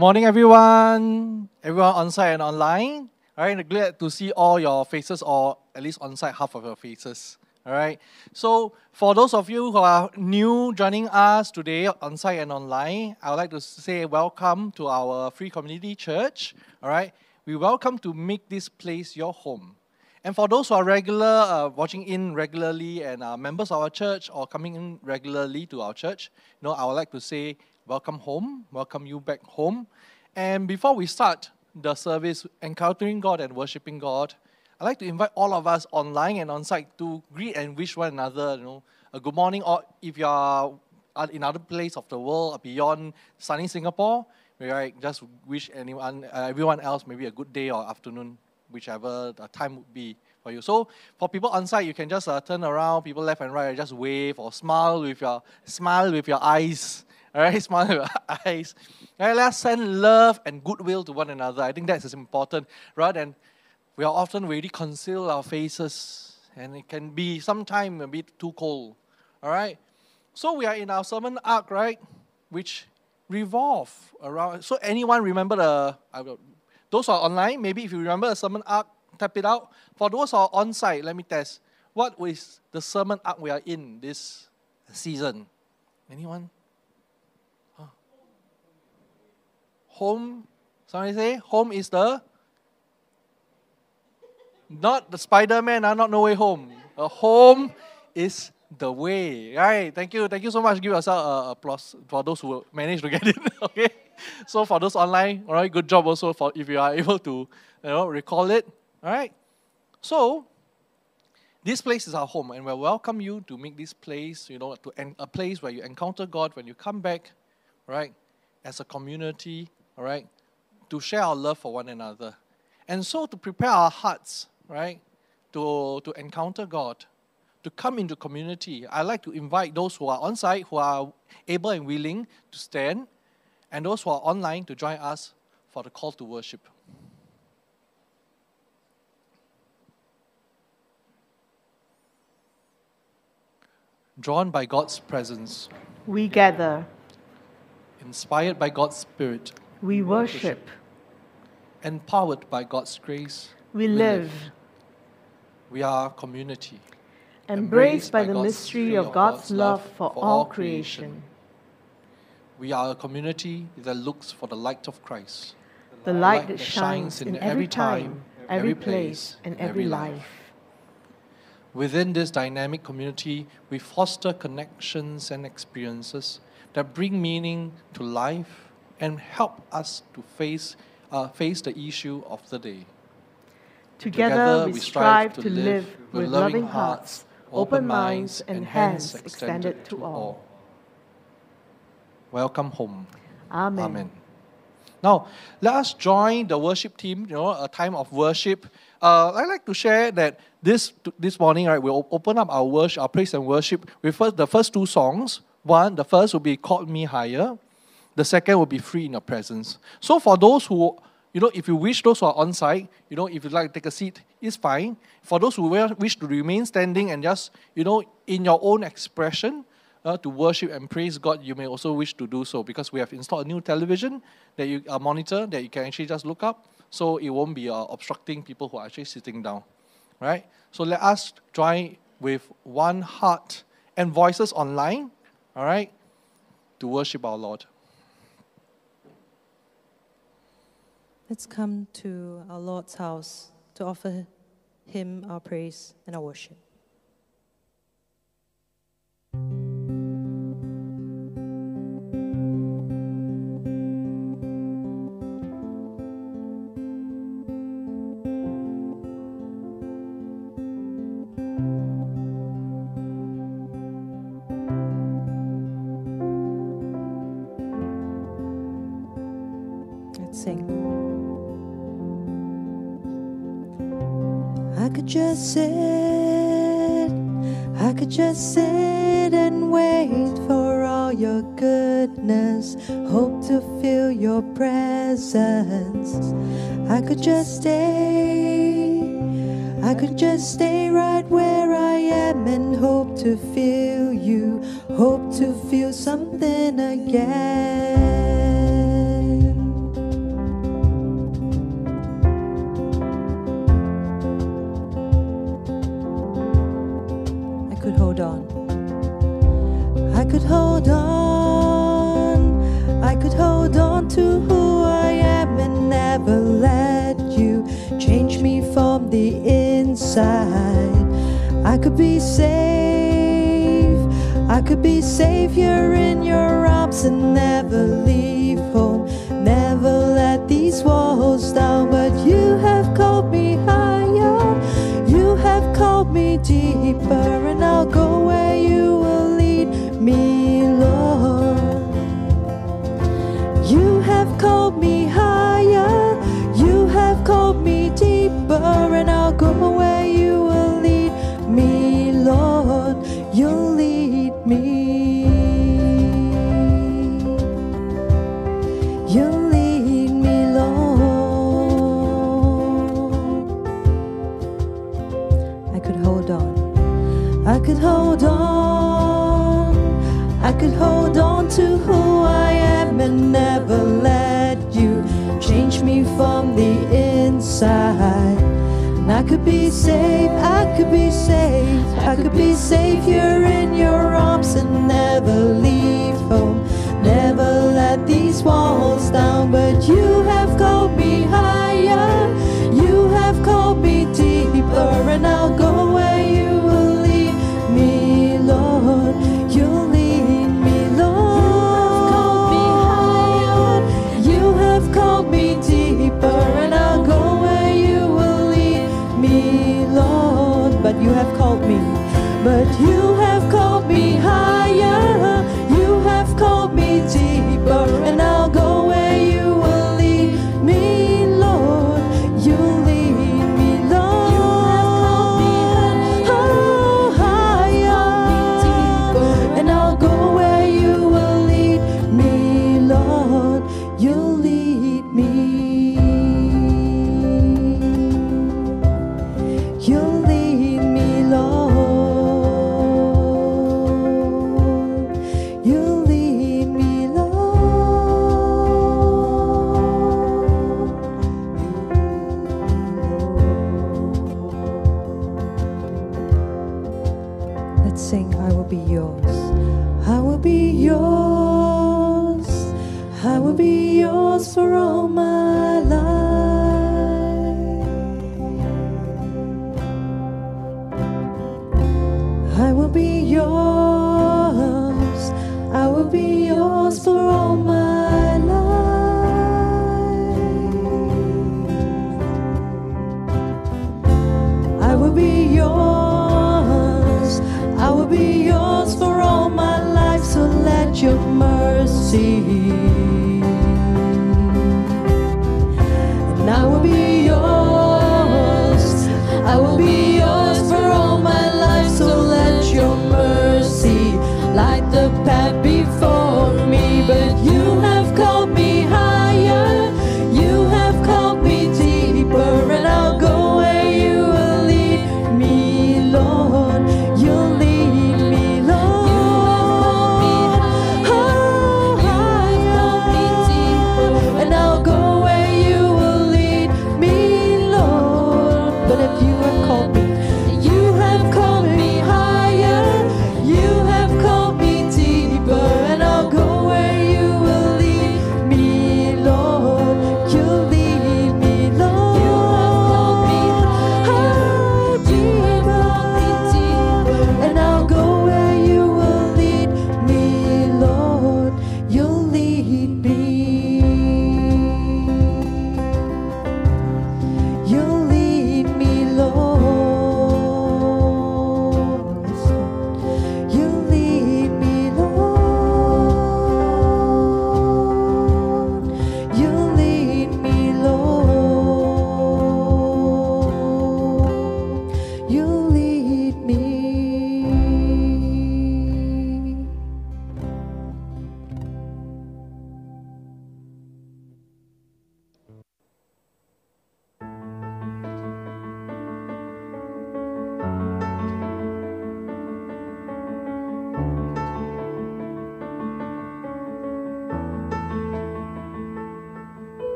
Good morning, everyone. Everyone on site and online. All right, glad to see all your faces, or at least on site, half of your faces. All right. So, for those of you who are new joining us today on site and online, I would like to say welcome to our Free Community Church. All right. We welcome to make this place your home. And for those who are regular, uh, watching in regularly and are members of our church or coming in regularly to our church, you know, I would like to say welcome home, welcome you back home. And before we start the service, encountering God and worshiping God, I'd like to invite all of us online and on site to greet and wish one another, you know, a good morning. Or if you are in other place of the world beyond sunny Singapore, right, just wish anyone, uh, everyone else maybe a good day or afternoon, whichever the time would be for you. So for people on site, you can just uh, turn around, people left and right, just wave or smile with your smile with your eyes all right, smile with your eyes. All right, let's send love and goodwill to one another. I think that's as important. Rather than we are often really conceal our faces, and it can be sometimes a bit too cold. All right. So we are in our sermon arc, right, which revolve around. So anyone remember the? Those who are online, maybe if you remember the sermon arc, type it out. For those who are on site, let me test. What is the sermon arc we are in this season? Anyone? Home, somebody say, home is the, not the Spider-Man, uh, not No Way Home. A home is the way, right? Thank you, thank you so much. Give yourself a applause for those who managed to get it, okay? So for those online, all right, good job also for if you are able to, you know, recall it, all right? So, this place is our home, and we welcome you to make this place, you know, to a place where you encounter God when you come back, right? As a community, all right, to share our love for one another. And so to prepare our hearts, right, to, to encounter God, to come into community, I like to invite those who are on site, who are able and willing to stand, and those who are online to join us for the call to worship. Drawn by God's presence, we gather. Inspired by God's Spirit, we worship. Empowered by God's grace. We live. We are a community. Embraced by the mystery of God's love for all creation. We are a community that looks for the light of Christ. The light that shines in every time, every place, and every life. Within this dynamic community, we foster connections and experiences that bring meaning to life and help us to face, uh, face the issue of the day. Together, Together we strive to live with loving hearts, open minds, and hands extended to all. Welcome home. Amen. Amen. Now, let us join the worship team, you know, a time of worship. Uh, I'd like to share that this, this morning, right, we'll open up our worship, our praise and worship with first, the first two songs. One, the first will be Called Me Higher. The second will be free in your presence. So for those who, you know, if you wish, those who are on site, you know, if you'd like to take a seat, it's fine. For those who wish to remain standing and just, you know, in your own expression, uh, to worship and praise God, you may also wish to do so because we have installed a new television that you a monitor that you can actually just look up, so it won't be uh, obstructing people who are actually sitting down, right? So let us join with one heart and voices online, all right, to worship our Lord. Let's come to our Lord's house to offer Him our praise and our worship. Sit and wait for all your goodness. Hope to feel your presence. I could just stay, I could just stay right where I am and hope to feel you, hope to feel something again. could be safe. I could be safe here in your arms and never leave home. Never let these walls down, but you have called me higher. You have called me deeper. could hold on to who I am and never let you change me from the inside. And I could be safe, I could be safe, I could be safe here in your arms and never leave home. Never let these walls down, but you have called me higher, you have called me deeper, and I'll go. You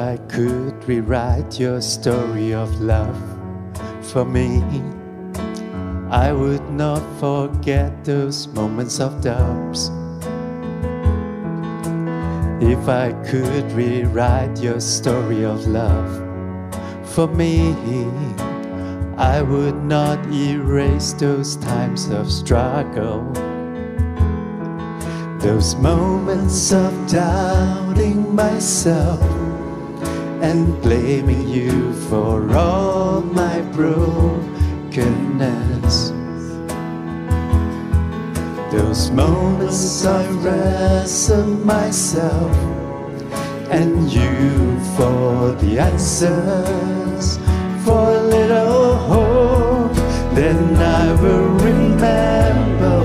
I could rewrite your story of love for me, I would not forget those moments of doubts. If I could rewrite your story of love for me, I would not erase those times of struggle. Those moments of doubting myself and blaming you for all my brokenness. Those moments I wrestle myself and you for the answers, for a little hope. Then I will remember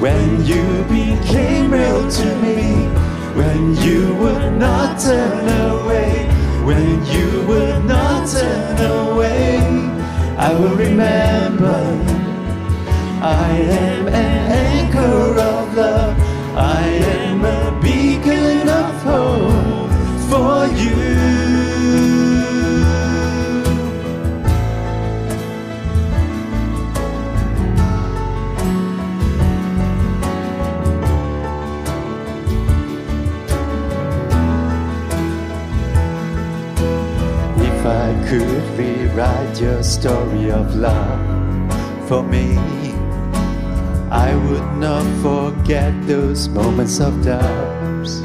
when you became real to me, when you would not turn away, when you would not turn away. I will remember I am an anchor of love. I am a beacon of hope for you. Rewrite your story of love for me, I would not forget those moments of doubts.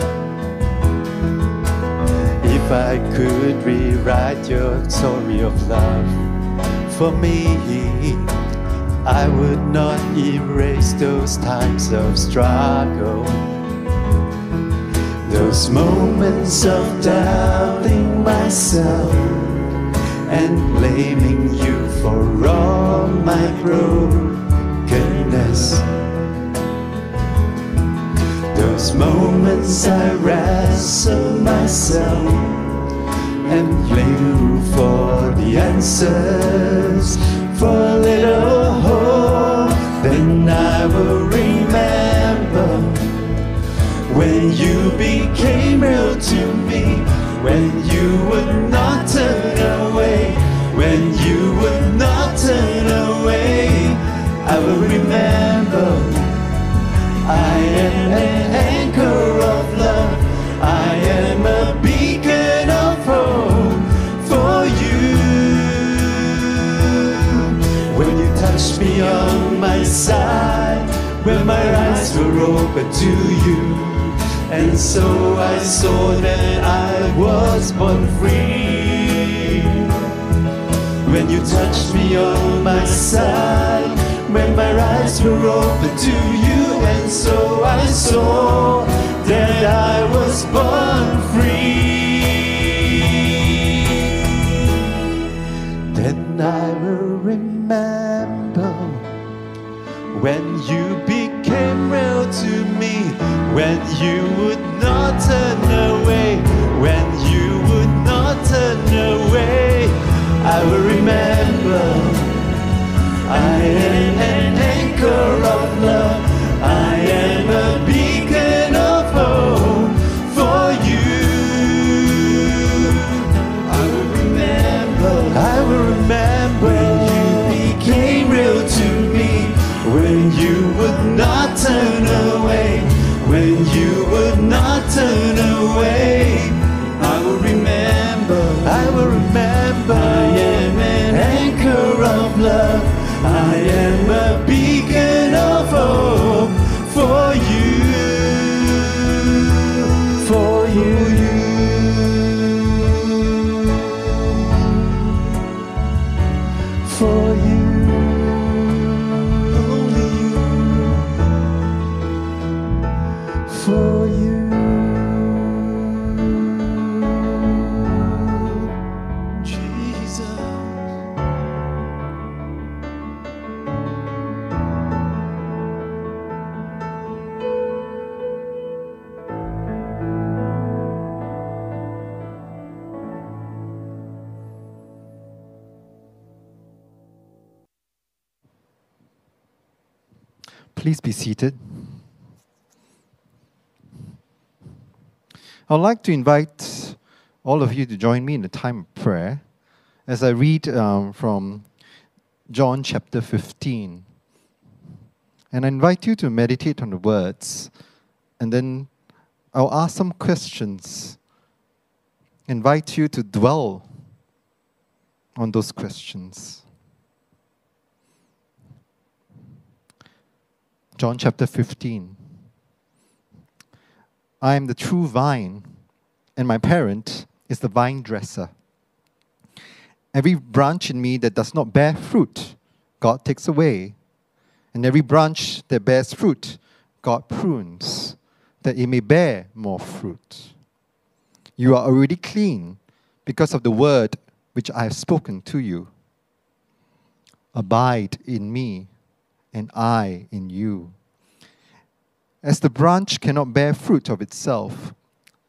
If I could rewrite your story of love for me, I would not erase those times of struggle. Those moments of doubting myself and blaming you for all my brokenness. Those moments I wrestle myself and blame you for the answers, for a little hope. Then I will remember when you became real to me, when you would not turn away, when you would not turn away, I will remember. I am an anchor of love, I am a beacon of hope for you. When you touched me on my side, when my eyes were open to you. And so I saw that I was born free. You touched me on my side, when my eyes were open to you, and so I saw that I was born free. Then I will remember when you became real to me, when you would not turn away, when you would not turn away, I will remember. I am an anchor of love, I am a beacon of hope for you. I will remember, I will remember when you became real to me, when you would not turn away, when you would not turn away. Of love, I am a Seated. I'd like to invite all of you to join me in the time of prayer as I read um, from John chapter 15. And I invite you to meditate on the words, and then I'll ask some questions. Invite you to dwell on those questions. John chapter 15. I am the true vine, and my parent is the vine dresser. Every branch in me that does not bear fruit, God takes away. And every branch that bears fruit, God prunes, that it may bear more fruit. You are already clean because of the word which I have spoken to you. Abide in me, and I in you. As the branch cannot bear fruit of itself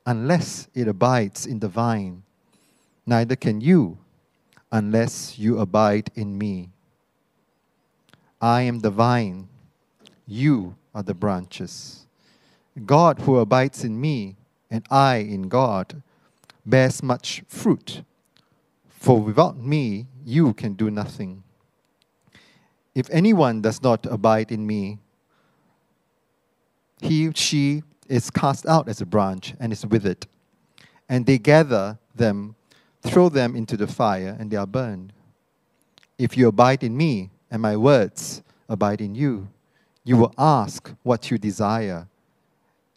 unless it abides in the vine, neither can you unless you abide in me. I am the vine, you are the branches. God who abides in me, and I in God, bears much fruit. For without me, you can do nothing. If anyone does not abide in me, he, she is cast out as a branch and is withered. And they gather them throw them into the fire, and they are burned. If you abide in me, and my words abide in you, you will ask what you desire,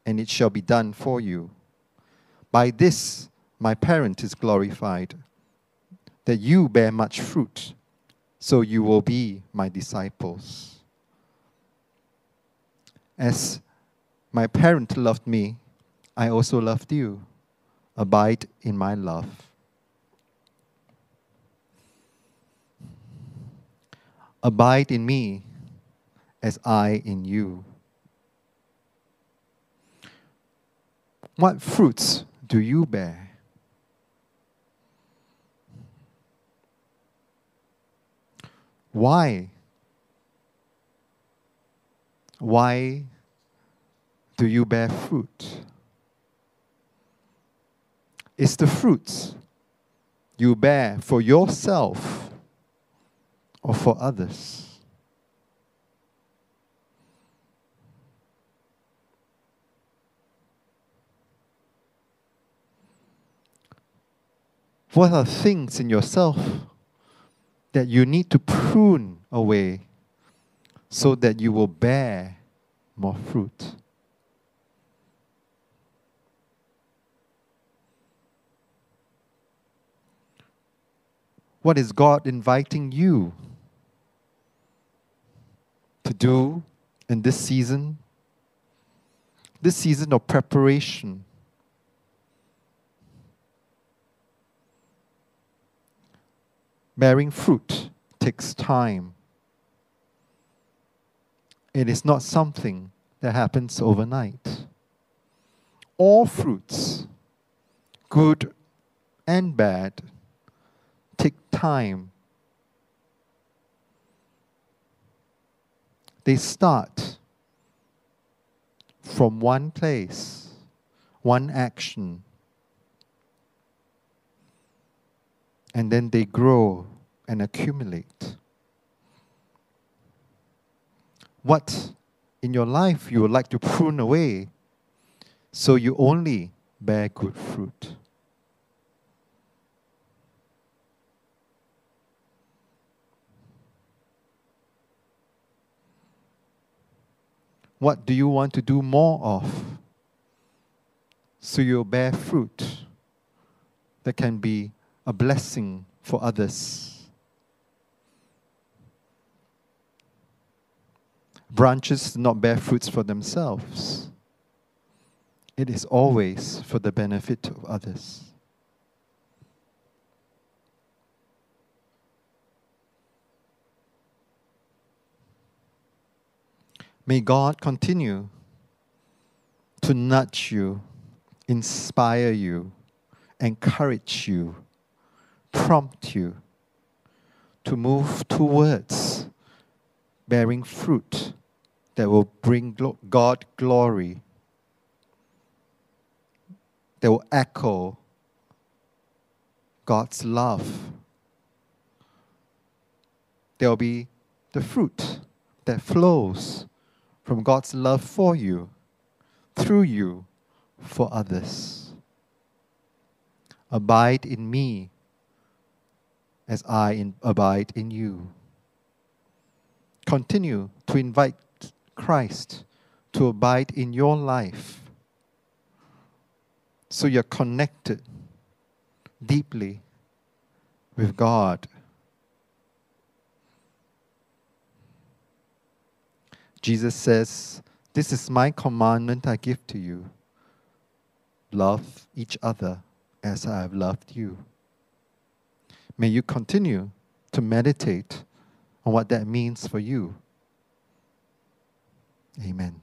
and it shall be done for you. By this my parent is glorified, that you bear much fruit, so you will be my disciples. As my parent loved me, I also loved you. Abide in my love. Abide in me as I in you. What fruits do you bear? Why? Why do you bear fruit? Is the fruits you bear for yourself or for others. What are things in yourself that you need to prune away so that you will bear more fruit? What is God inviting you to do in this season, this season of preparation. Bearing fruit takes time. It is not something that happens overnight. All fruits, good and bad, take time They start from one place, one action, and then they grow and accumulate. What in your life you would like to prune away so you only bear good fruit? What do you want to do more of? So you'll bear fruit that can be a blessing for others. Branches do not bear fruits for themselves, it is always for the benefit of others. May God continue to nudge you, inspire you, encourage you, prompt you to move towards bearing fruit that will bring God glory, that will echo God's love. There will be the fruit that flows from God's love for you, through you, for others. Abide in me as I in, abide in you. Continue to invite Christ to abide in your life so you're connected deeply with God. Jesus says, This is my commandment I give to you love each other as I have loved you. May you continue to meditate on what that means for you. Amen.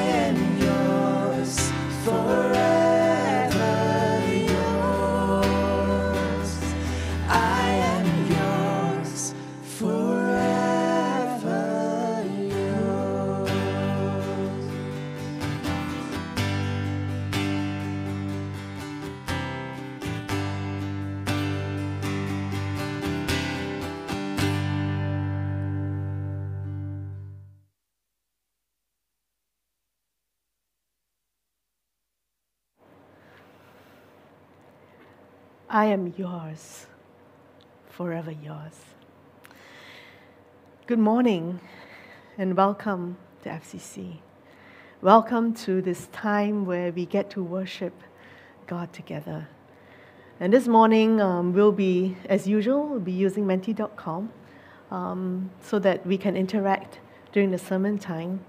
Am I am yours, forever yours. Good morning and welcome to FCC. Welcome to this time where we get to worship God together. And this morning, um, we'll be, as usual, we'll be using menti.com um, so that we can interact during the sermon time.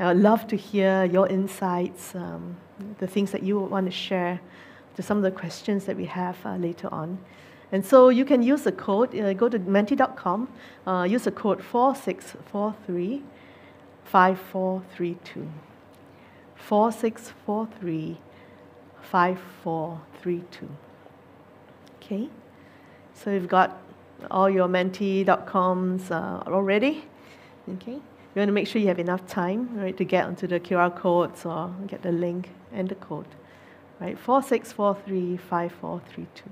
I would love to hear your insights, um, the things that you would want to share to some of the questions that we have uh, later on. And so you can use the code, uh, go to menti.com, uh, use the code 4643 5432. 4643 5432. Okay? So you've got all your menti.coms uh, already. Okay? You want to make sure you have enough time right, to get onto the QR codes or get the link and the code. Right? 4643 5432.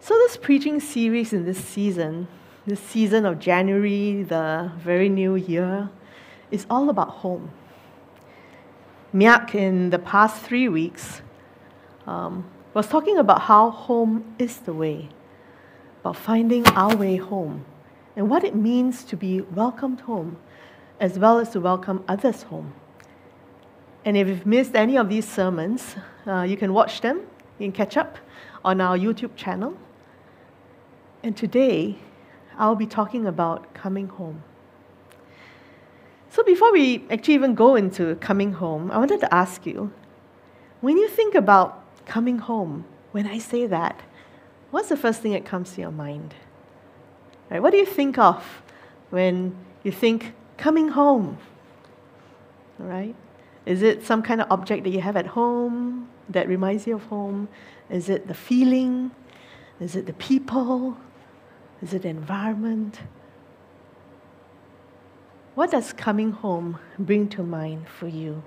So, this preaching series in this season, this season of January, the very new year, is all about home. Miak, in the past three weeks, um, was talking about how home is the way, about finding our way home, and what it means to be welcomed home, as well as to welcome others home. And if you've missed any of these sermons, uh, you can watch them, you can catch up on our YouTube channel. And today, I'll be talking about coming home. So, before we actually even go into coming home, I wanted to ask you when you think about coming home, when I say that, what's the first thing that comes to your mind? Right? What do you think of when you think coming home? All right? Is it some kind of object that you have at home that reminds you of home? Is it the feeling? Is it the people? Is it the environment? What does coming home bring to mind for you?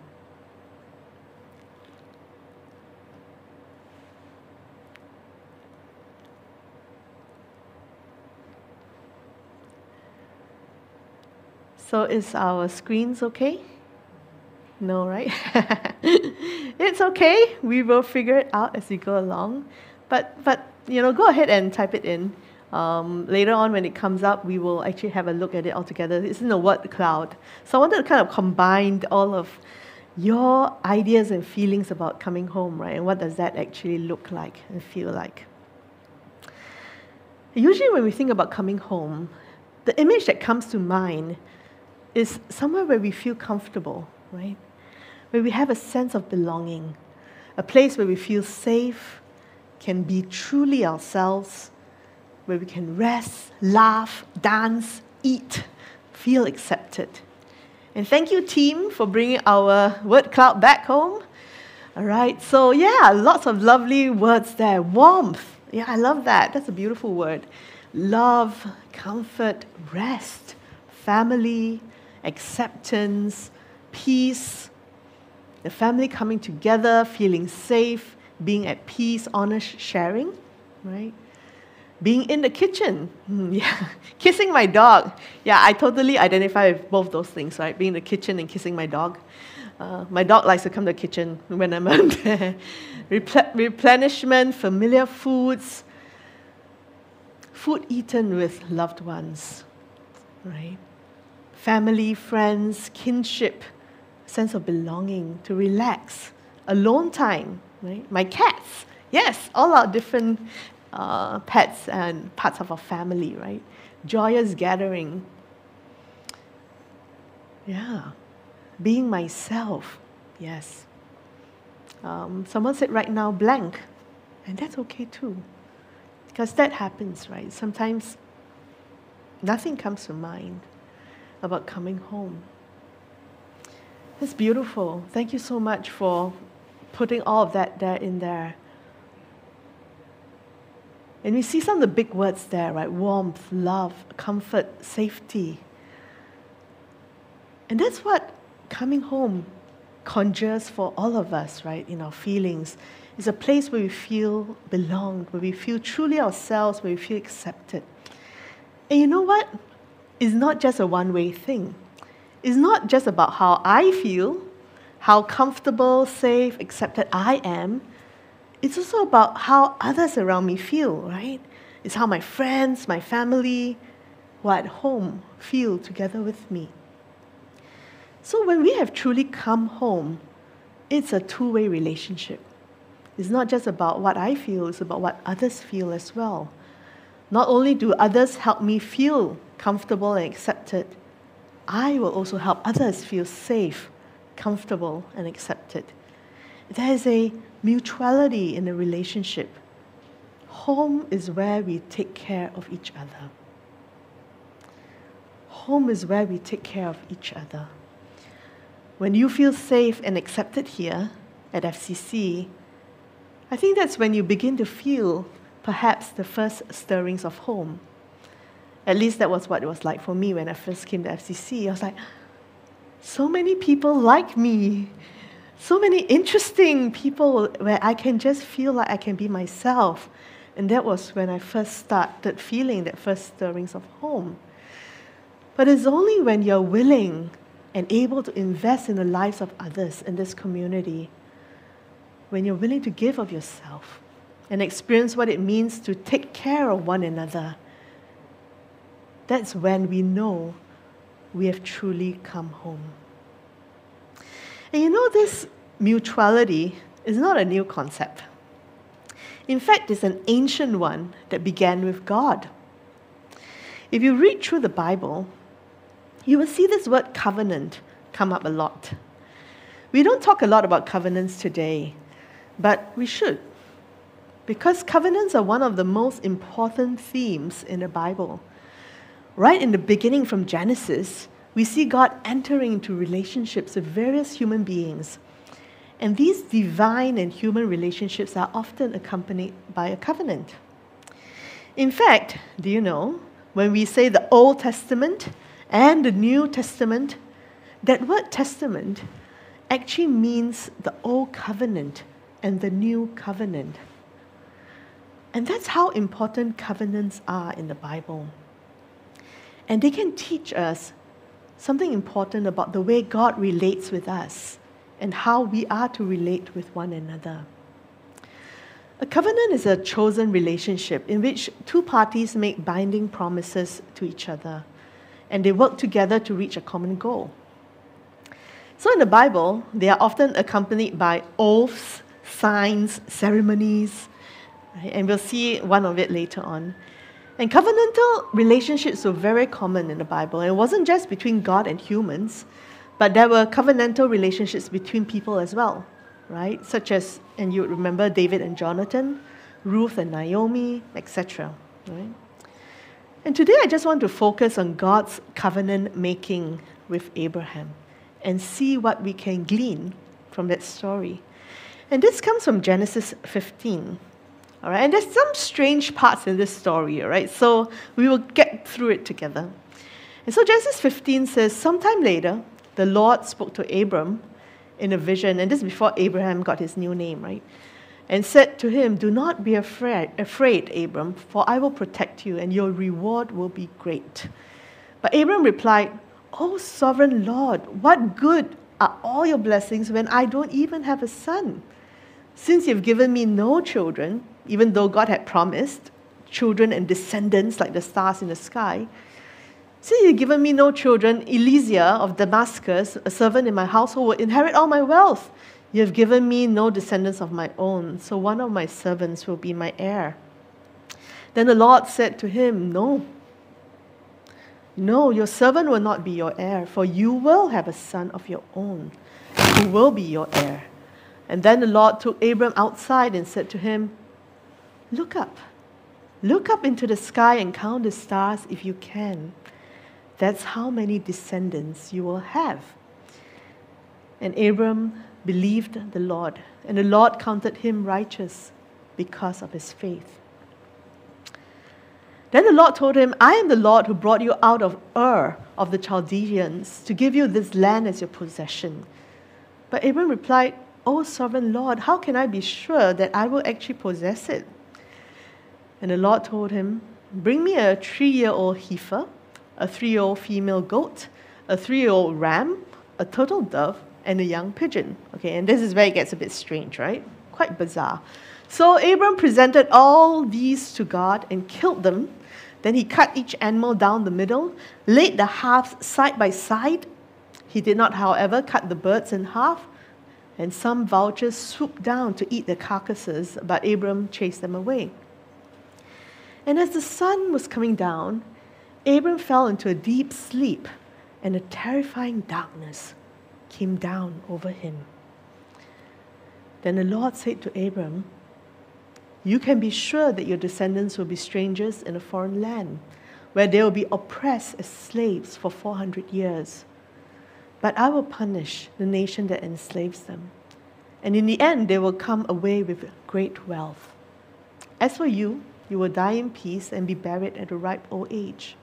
So, is our screens okay? No, right? It's okay. We will figure it out as we go along. But, but you know, go ahead and type it in. Um, later on, when it comes up, we will actually have a look at it all together. It's in a word cloud. So I wanted to kind of combine all of your ideas and feelings about coming home, right? And what does that actually look like and feel like? Usually, when we think about coming home, the image that comes to mind is somewhere where we feel comfortable, right? Where we have a sense of belonging, a place where we feel safe, can be truly ourselves, where we can rest, laugh, dance, eat, feel accepted. And thank you, team, for bringing our word cloud back home. All right, so yeah, lots of lovely words there. Warmth. Yeah, I love that. That's a beautiful word. Love, comfort, rest, family, acceptance, peace, the family coming together, feeling safe, being at peace, honest sharing, right? Being in the kitchen, Hmm, yeah, kissing my dog. Yeah, I totally identify with both those things, right? Being in the kitchen and kissing my dog. Uh, my dog likes to come to the kitchen when I'm there. Repl- replenishment, familiar foods, food eaten with loved ones, right? Family, friends, kinship, sense of belonging, to relax, alone time, right? My cats, yes, all our different uh, pets and parts of our family, right? Joyous gathering. Yeah, being myself, yes. Um, someone said right now blank, and that's okay too, because that happens, right? Sometimes nothing comes to mind about coming home. It's beautiful. Thank you so much for putting all of that there in there. And we see some of the big words there, right? Warmth, love, comfort, safety. And that's what coming home conjures for all of us, right, in our feelings. It's a place where we feel belonged, where we feel truly ourselves, where we feel accepted. And you know what? It's not just a one way thing. It's not just about how I feel, how comfortable, safe, accepted I am. It's also about how others around me feel, right? It's how my friends, my family, who are at home feel together with me. So when we have truly come home, it's a two way relationship. It's not just about what I feel, it's about what others feel as well. Not only do others help me feel comfortable and accepted, I will also help others feel safe, comfortable, and accepted. There is a mutuality in the relationship. Home is where we take care of each other. Home is where we take care of each other. When you feel safe and accepted here at FCC, I think that's when you begin to feel perhaps the first stirrings of home. At least that was what it was like for me when I first came to FCC. I was like, so many people like me, so many interesting people where I can just feel like I can be myself. And that was when I first started feeling that first stirrings of home. But it's only when you're willing and able to invest in the lives of others in this community, when you're willing to give of yourself and experience what it means to take care of one another, that's when we know we have truly come home. And you know, this mutuality is not a new concept. In fact, it's an ancient one that began with God. If you read through the Bible, you will see this word covenant come up a lot. We don't talk a lot about covenants today, but we should. Because covenants are one of the most important themes in the Bible. Right in the beginning from Genesis, we see God entering into relationships with various human beings. And these divine and human relationships are often accompanied by a covenant. In fact, do you know, when we say the Old Testament and the New Testament, that word testament actually means the Old Covenant and the New Covenant. And that's how important covenants are in the Bible. And they can teach us something important about the way God relates with us and how we are to relate with one another. A covenant is a chosen relationship in which two parties make binding promises to each other and they work together to reach a common goal. So in the Bible, they are often accompanied by oaths, signs, ceremonies, right? and we'll see one of it later on. And covenantal relationships were very common in the Bible. And it wasn't just between God and humans, but there were covenantal relationships between people as well, right? Such as, and you remember David and Jonathan, Ruth and Naomi, etc. Right? And today I just want to focus on God's covenant making with Abraham and see what we can glean from that story. And this comes from Genesis 15. All right, and there's some strange parts in this story, all right? So we will get through it together. And so Genesis 15 says, Sometime later, the Lord spoke to Abram in a vision, and this is before Abraham got his new name, right? And said to him, Do not be afraid, afraid, Abram, for I will protect you, and your reward will be great. But Abram replied, Oh, sovereign Lord, what good are all your blessings when I don't even have a son? Since you've given me no children, even though God had promised children and descendants like the stars in the sky, since you've given me no children, Eliezer of Damascus, a servant in my household, will inherit all my wealth. You have given me no descendants of my own, so one of my servants will be my heir. Then the Lord said to him, No. No, your servant will not be your heir, for you will have a son of your own, who will be your heir. And then the Lord took Abram outside and said to him, Look up. Look up into the sky and count the stars if you can. That's how many descendants you will have. And Abram believed the Lord, and the Lord counted him righteous because of his faith. Then the Lord told him, I am the Lord who brought you out of Ur of the Chaldeans to give you this land as your possession. But Abram replied, O sovereign Lord, how can I be sure that I will actually possess it? And the Lord told him, Bring me a three year old heifer, a three year old female goat, a three year old ram, a turtle dove, and a young pigeon. Okay, and this is where it gets a bit strange, right? Quite bizarre. So Abram presented all these to God and killed them. Then he cut each animal down the middle, laid the halves side by side. He did not, however, cut the birds in half. And some vultures swooped down to eat the carcasses, but Abram chased them away. And as the sun was coming down, Abram fell into a deep sleep, and a terrifying darkness came down over him. Then the Lord said to Abram, You can be sure that your descendants will be strangers in a foreign land, where they will be oppressed as slaves for 400 years. But I will punish the nation that enslaves them, and in the end, they will come away with great wealth. As for you, you will die in peace and be buried at a ripe old age.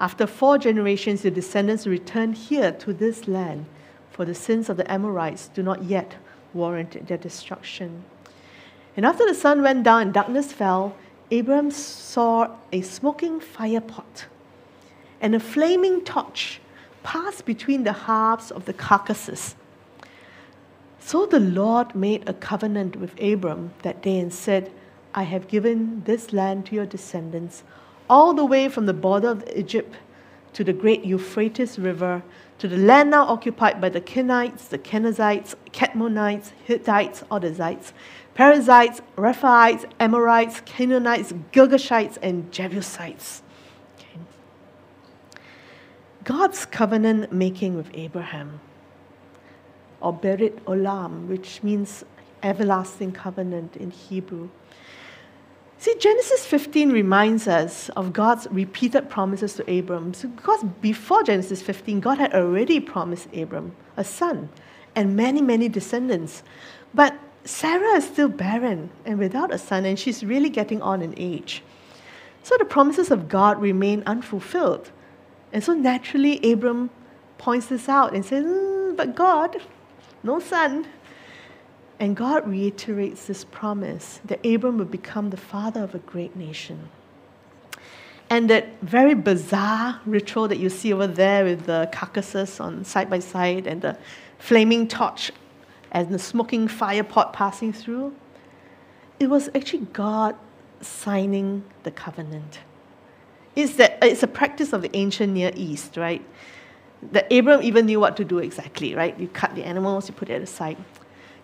After four generations, your descendants return here to this land, for the sins of the Amorites do not yet warrant their destruction. And after the sun went down and darkness fell, Abram saw a smoking fire pot and a flaming torch pass between the halves of the carcasses. So the Lord made a covenant with Abram that day and said, I have given this land to your descendants, all the way from the border of Egypt to the great Euphrates River, to the land now occupied by the Kenites, the Kenizzites, Kadmonites, Hittites, Odazites, Perizzites, Rephaites, Amorites, Canaanites, Girgashites, and Jebusites. Okay. God's covenant making with Abraham, or Berit Olam, which means everlasting covenant in Hebrew. See, Genesis 15 reminds us of God's repeated promises to Abram. Because before Genesis 15, God had already promised Abram a son and many, many descendants. But Sarah is still barren and without a son, and she's really getting on in age. So the promises of God remain unfulfilled. And so naturally, Abram points this out and says, "Mm, But God, no son. And God reiterates this promise that Abram would become the father of a great nation. And that very bizarre ritual that you see over there with the carcasses on side by side and the flaming torch and the smoking fire pot passing through, it was actually God signing the covenant. It's, that, it's a practice of the ancient Near East, right? That Abram even knew what to do exactly, right? You cut the animals, you put it aside.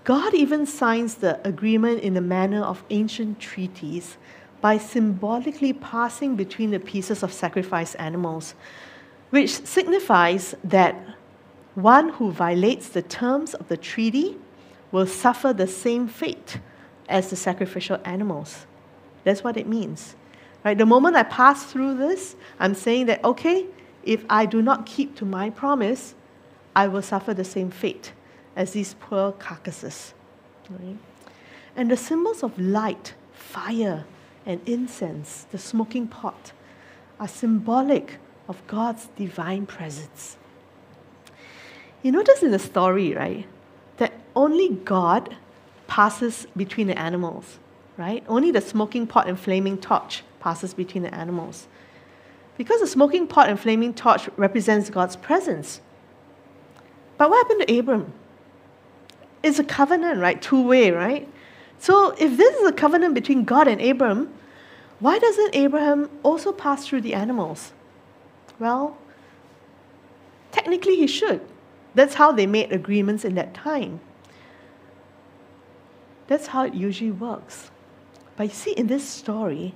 God even signs the agreement in the manner of ancient treaties by symbolically passing between the pieces of sacrificed animals, which signifies that one who violates the terms of the treaty will suffer the same fate as the sacrificial animals. That's what it means. Right? The moment I pass through this, I'm saying that, okay, if I do not keep to my promise, I will suffer the same fate as these poor carcasses. Right? And the symbols of light, fire, and incense, the smoking pot, are symbolic of God's divine presence. You notice in the story, right, that only God passes between the animals, right? Only the smoking pot and flaming torch passes between the animals. Because the smoking pot and flaming torch represents God's presence. But what happened to Abram? It's a covenant, right? Two way, right? So if this is a covenant between God and Abram, why doesn't Abraham also pass through the animals? Well, technically he should. That's how they made agreements in that time. That's how it usually works. But you see, in this story,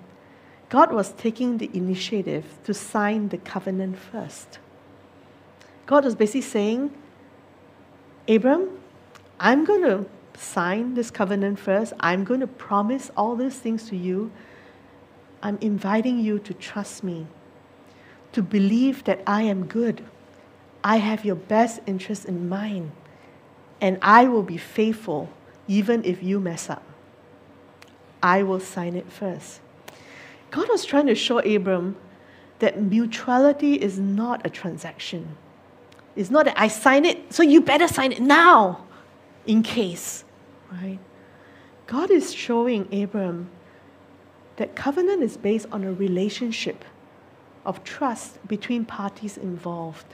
God was taking the initiative to sign the covenant first. God was basically saying, Abram, I'm going to sign this covenant first. I'm going to promise all these things to you. I'm inviting you to trust me, to believe that I am good. I have your best interest in mind, and I will be faithful even if you mess up. I will sign it first. God was trying to show Abram that mutuality is not a transaction. It's not that I sign it, so you better sign it now in case, right? God is showing Abram that covenant is based on a relationship of trust between parties involved.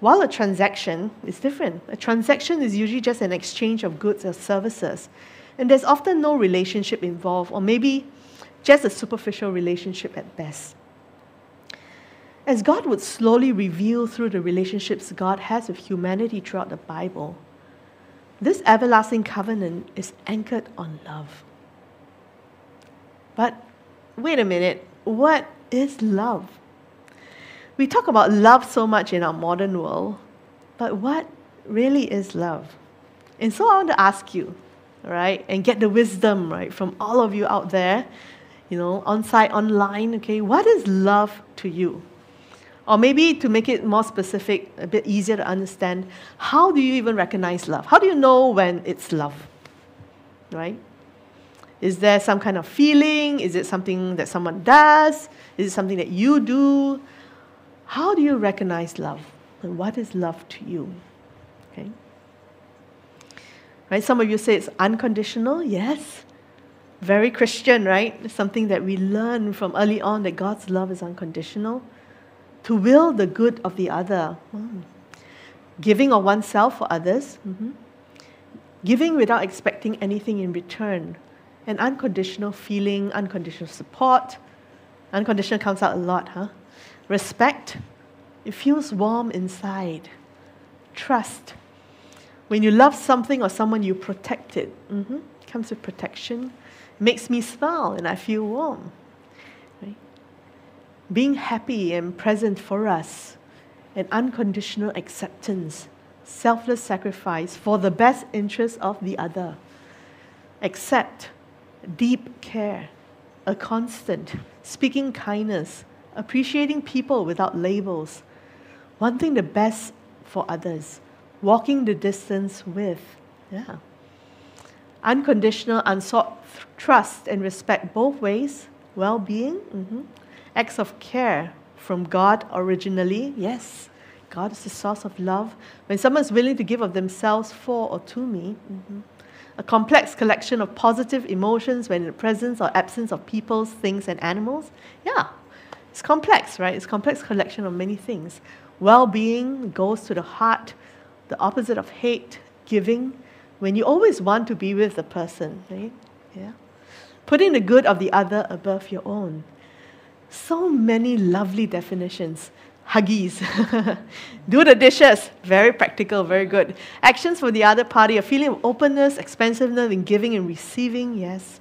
While a transaction is different, a transaction is usually just an exchange of goods or services, and there's often no relationship involved, or maybe just a superficial relationship at best. As God would slowly reveal through the relationships God has with humanity throughout the Bible, this everlasting covenant is anchored on love. But wait a minute, what is love? We talk about love so much in our modern world, but what really is love? And so I want to ask you, right, and get the wisdom, right, from all of you out there, you know, on site, online, okay, what is love to you? Or maybe to make it more specific, a bit easier to understand, how do you even recognize love? How do you know when it's love? Right? Is there some kind of feeling? Is it something that someone does? Is it something that you do? How do you recognize love? And what is love to you? Okay. Right? Some of you say it's unconditional. Yes. Very Christian, right? Something that we learn from early on that God's love is unconditional. To will the good of the other. Mm. Giving of oneself for others. Mm-hmm. Giving without expecting anything in return. An unconditional feeling, unconditional support. Unconditional comes out a lot, huh? Respect, it feels warm inside. Trust, when you love something or someone, you protect it. Mm-hmm. Comes with protection. It makes me smile and I feel warm. Being happy and present for us, and unconditional acceptance, selfless sacrifice for the best interest of the other. Accept, deep care, a constant, speaking kindness, appreciating people without labels, wanting the best for others, walking the distance with. Yeah. Unconditional, unsought trust and respect both ways, well being, mm-hmm. Acts of care from God originally, yes. God is the source of love. When someone's willing to give of themselves for or to me, mm-hmm. a complex collection of positive emotions when in the presence or absence of peoples, things, and animals, yeah, it's complex, right? It's a complex collection of many things. Well being goes to the heart, the opposite of hate, giving, when you always want to be with the person, right? Yeah. Putting the good of the other above your own. So many lovely definitions. Huggies. Do the dishes. Very practical, very good. Actions for the other party. A feeling of openness, expansiveness in giving and receiving. Yes.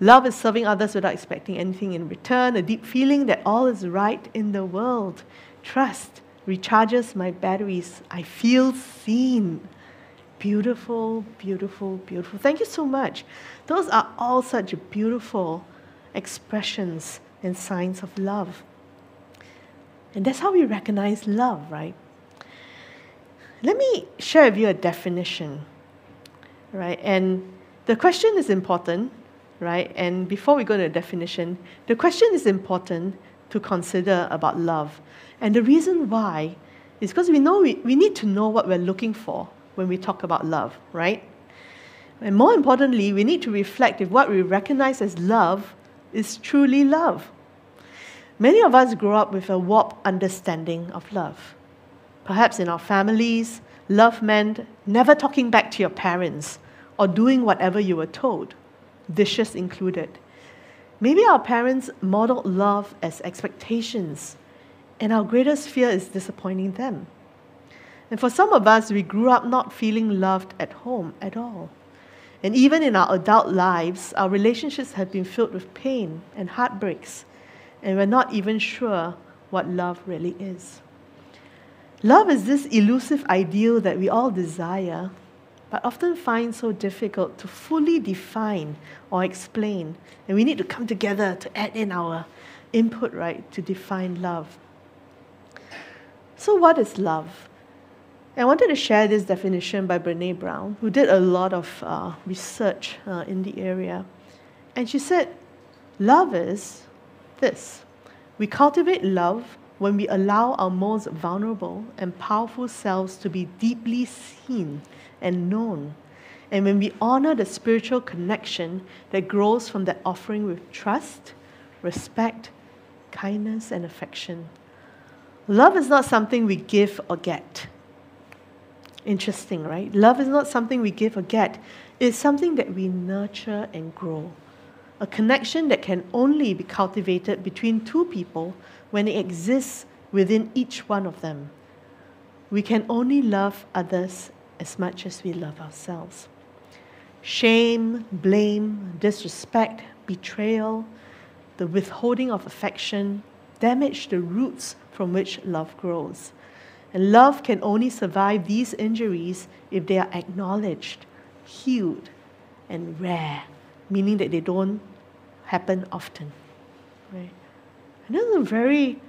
Love is serving others without expecting anything in return. A deep feeling that all is right in the world. Trust recharges my batteries. I feel seen. Beautiful, beautiful, beautiful. Thank you so much. Those are all such beautiful expressions and signs of love. And that's how we recognize love, right? Let me share with you a definition, right? And the question is important, right? And before we go to the definition, the question is important to consider about love. And the reason why is because we know we, we need to know what we're looking for when we talk about love, right? And more importantly, we need to reflect if what we recognize as love is truly love. Many of us grow up with a warped understanding of love. Perhaps in our families, love meant never talking back to your parents or doing whatever you were told, dishes included. Maybe our parents modeled love as expectations, and our greatest fear is disappointing them. And for some of us, we grew up not feeling loved at home at all. And even in our adult lives, our relationships have been filled with pain and heartbreaks, and we're not even sure what love really is. Love is this elusive ideal that we all desire, but often find so difficult to fully define or explain. And we need to come together to add in our input, right, to define love. So, what is love? I wanted to share this definition by Brene Brown, who did a lot of uh, research uh, in the area. And she said, Love is this we cultivate love when we allow our most vulnerable and powerful selves to be deeply seen and known, and when we honor the spiritual connection that grows from that offering with trust, respect, kindness, and affection. Love is not something we give or get. Interesting, right? Love is not something we give or get, it's something that we nurture and grow. A connection that can only be cultivated between two people when it exists within each one of them. We can only love others as much as we love ourselves. Shame, blame, disrespect, betrayal, the withholding of affection damage the roots from which love grows. And love can only survive these injuries if they are acknowledged, healed, and rare, meaning that they don't happen often. Right? And this is a very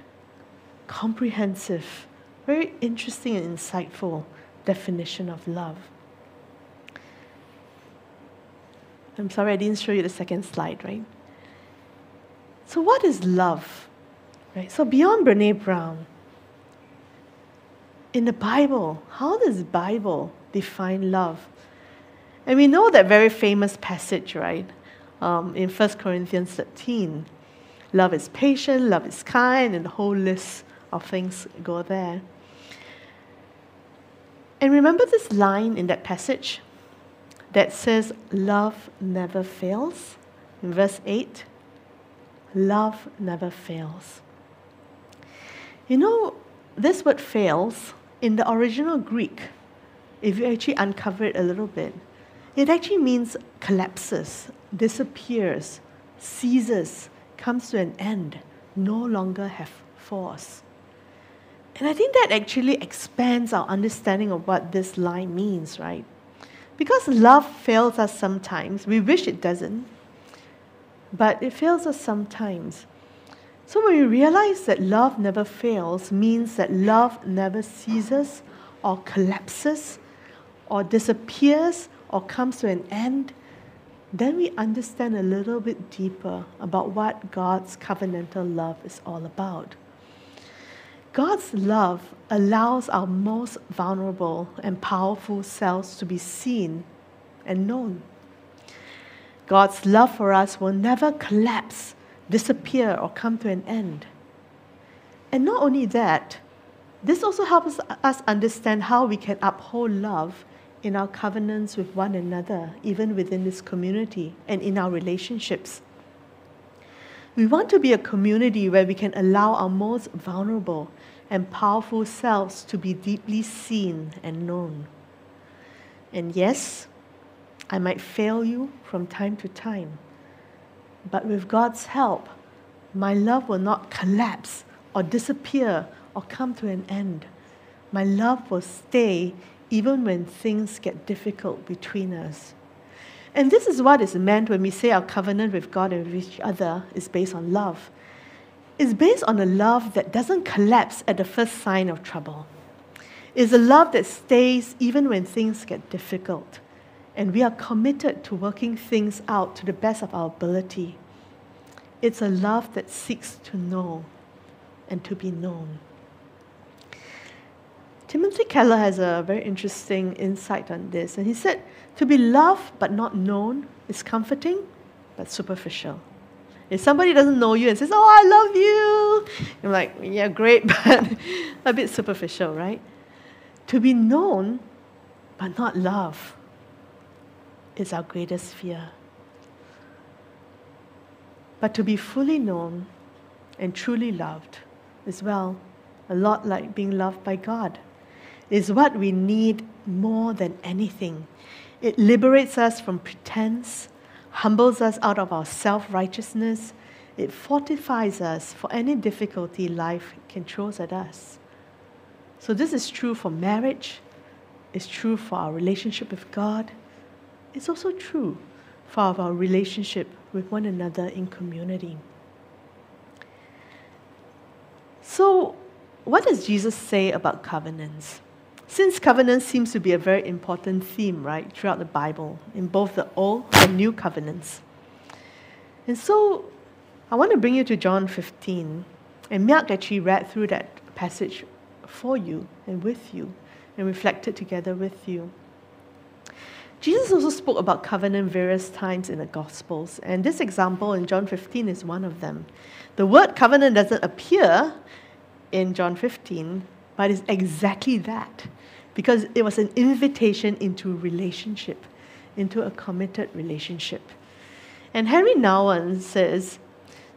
comprehensive, very interesting and insightful definition of love. I'm sorry I didn't show you the second slide, right? So, what is love? Right? So, beyond Brene Brown, in the Bible, how does the Bible define love? And we know that very famous passage, right? Um, in 1 Corinthians 13. Love is patient, love is kind, and the whole list of things go there. And remember this line in that passage that says, Love never fails? In verse 8, love never fails. You know, this word fails in the original Greek, if you actually uncover it a little bit, it actually means collapses, disappears, ceases, comes to an end, no longer have force. And I think that actually expands our understanding of what this line means, right? Because love fails us sometimes. We wish it doesn't, but it fails us sometimes. So when we realize that love never fails, means that love never ceases or collapses or disappears or comes to an end, then we understand a little bit deeper about what God's covenantal love is all about. God's love allows our most vulnerable and powerful selves to be seen and known. God's love for us will never collapse disappear or come to an end. And not only that, This also helps us understand how we can uphold love in our covenants with one another, even within this community and in our relationships. We want to be a community where we can allow our most vulnerable and powerful selves to be deeply seen and known. And yes, I might fail you from time to time, but with God's help, my love will not collapse or disappear or come to an end. My love will stay even when things get difficult between us. And this is what is meant when we say our covenant with God and with each other is based on love. It's based on a love that doesn't collapse at the first sign of trouble. It's a love that stays even when things get difficult. And we are committed to working things out to the best of our ability. It's a love that seeks to know and to be known. Timothy Keller has a very interesting insight on this, and he said, To be loved but not known is comforting but superficial. If somebody doesn't know you and says, Oh, I love you, you're like, Yeah, great, but a bit superficial, right? To be known but not loved is our greatest fear. But to be fully known and truly loved is, well, a lot like being loved by God, is what we need more than anything. It liberates us from pretense, humbles us out of our self righteousness, it fortifies us for any difficulty life can throw at us. So, this is true for marriage, it's true for our relationship with God, it's also true for our relationship with one another in community. So, what does Jesus say about covenants? Since covenants seems to be a very important theme, right, throughout the Bible, in both the Old and New covenants. And so, I want to bring you to John 15. And Miak actually read through that passage for you and with you and reflected together with you. Jesus also spoke about covenant various times in the Gospels, and this example in John 15 is one of them. The word covenant doesn't appear in John 15, but it's exactly that, because it was an invitation into relationship, into a committed relationship. And Henri Nouwen says,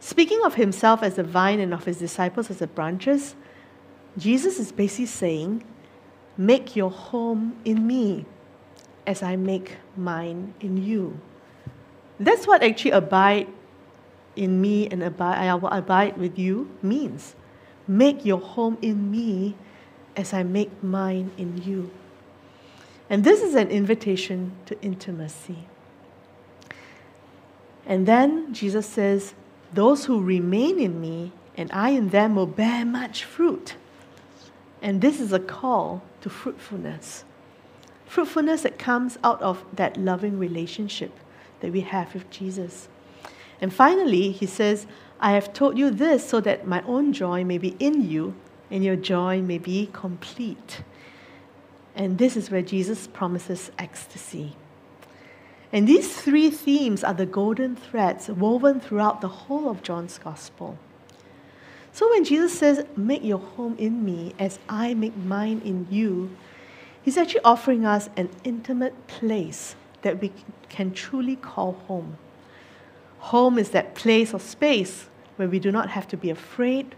speaking of himself as the vine and of his disciples as the branches, Jesus is basically saying, Make your home in me as I make mine in you. That's what actually abide in me and abide, I will abide with you means. Make your home in me as I make mine in you. And this is an invitation to intimacy. And then Jesus says, Those who remain in me and I in them will bear much fruit. And this is a call to fruitfulness. Fruitfulness that comes out of that loving relationship that we have with Jesus. And finally, he says, I have told you this so that my own joy may be in you and your joy may be complete. And this is where Jesus promises ecstasy. And these three themes are the golden threads woven throughout the whole of John's Gospel. So when Jesus says, Make your home in me as I make mine in you, he's actually offering us an intimate place that we can truly call home. Home is that place or space where we do not have to be afraid,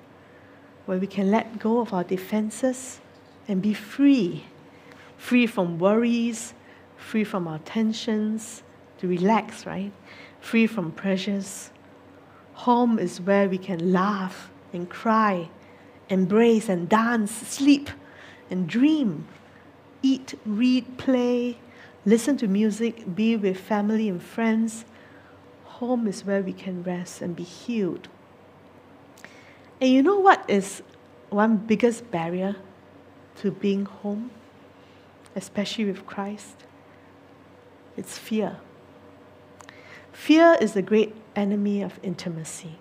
where we can let go of our defenses and be free free from worries, free from our tensions, to relax, right? Free from pressures. Home is where we can laugh and cry, embrace and dance, sleep and dream, eat, read, play, listen to music, be with family and friends. Home is where we can rest and be healed. And you know what is one biggest barrier to being home, especially with Christ? It's fear. Fear is the great enemy of intimacy.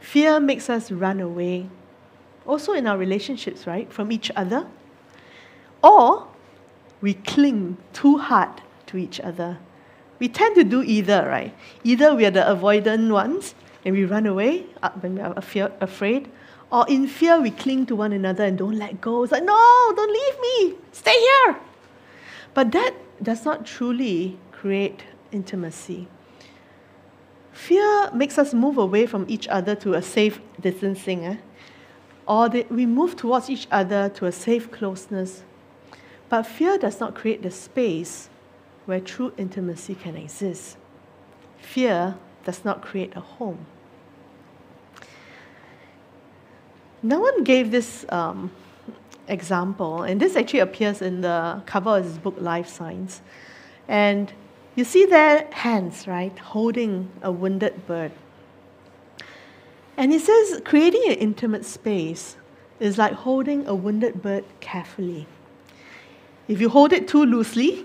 Fear makes us run away, also in our relationships, right, from each other. Or we cling too hard to each other. We tend to do either, right? Either we are the avoidant ones and we run away uh, when we are afraid, Or in fear, we cling to one another and don't let go. It's like, no, don't leave me, stay here. But that does not truly create intimacy. Fear makes us move away from each other to a safe distancing, eh? or we move towards each other to a safe closeness. But fear does not create the space where true intimacy can exist. Fear does not create a home. Nouwen gave this um, example, and this actually appears in the cover of his book, Lifesigns. And you see their hands, right, holding a wounded bird. And he says creating an intimate space is like holding a wounded bird carefully. If you hold it too loosely,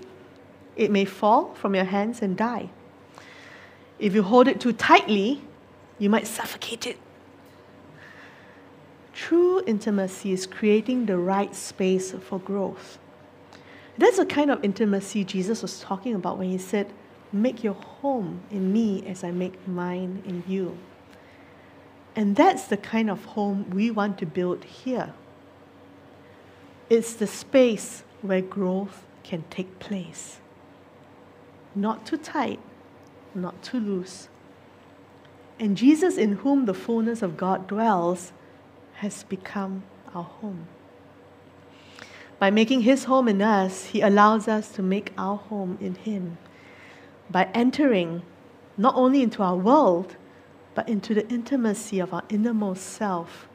it may fall from your hands and die. If you hold it too tightly, you might suffocate it. True intimacy is creating the right space for growth. That's the kind of intimacy Jesus was talking about when he said, Make your home in me as I make mine in you. And that's the kind of home we want to build here. It's the space where growth can take place. Not too tight, not too loose. And Jesus, in whom the fullness of God dwells, has become our home. By making his home in us, he allows us to make our home in him. By entering not only into our world, but into the intimacy of our innermost self,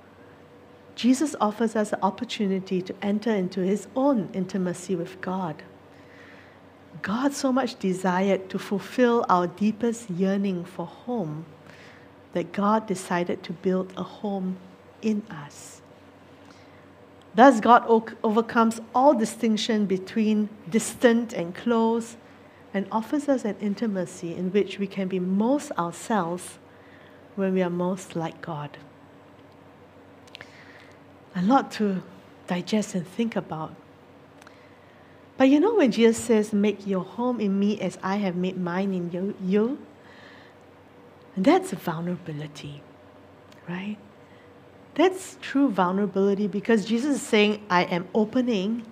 Jesus offers us the opportunity to enter into his own intimacy with God. God so much desired to fulfill our deepest yearning for home that God decided to build a home in us. Thus, God overcomes all distinction between distant and close and offers us an intimacy in which we can be most ourselves when we are most like God. A lot to digest and think about. But you know, when Jesus says, Make your home in me as I have made mine in you, you that's vulnerability, right? That's true vulnerability because Jesus is saying, I am opening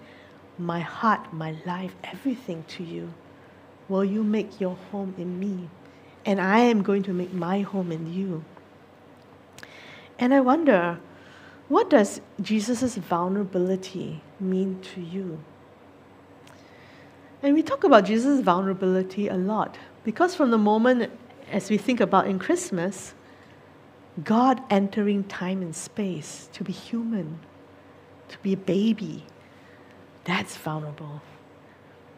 my heart, my life, everything to you. Will you make your home in me? And I am going to make my home in you. And I wonder, what does Jesus' vulnerability mean to you? And we talk about Jesus' vulnerability a lot because from the moment, as we think about in Christmas, God entering time and space to be human, to be a baby, that's vulnerable.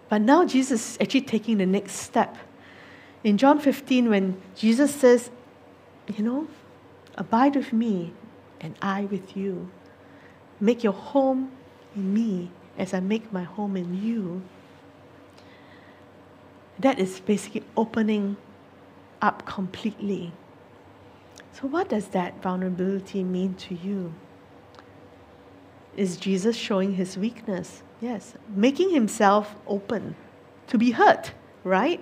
But now Jesus is actually taking the next step. In John 15, when Jesus says, You know, abide with me and I with you, make your home in me as I make my home in you. That is basically opening up completely. So, what does that vulnerability mean to you? Is Jesus showing his weakness? Yes. Making himself open to be hurt, right?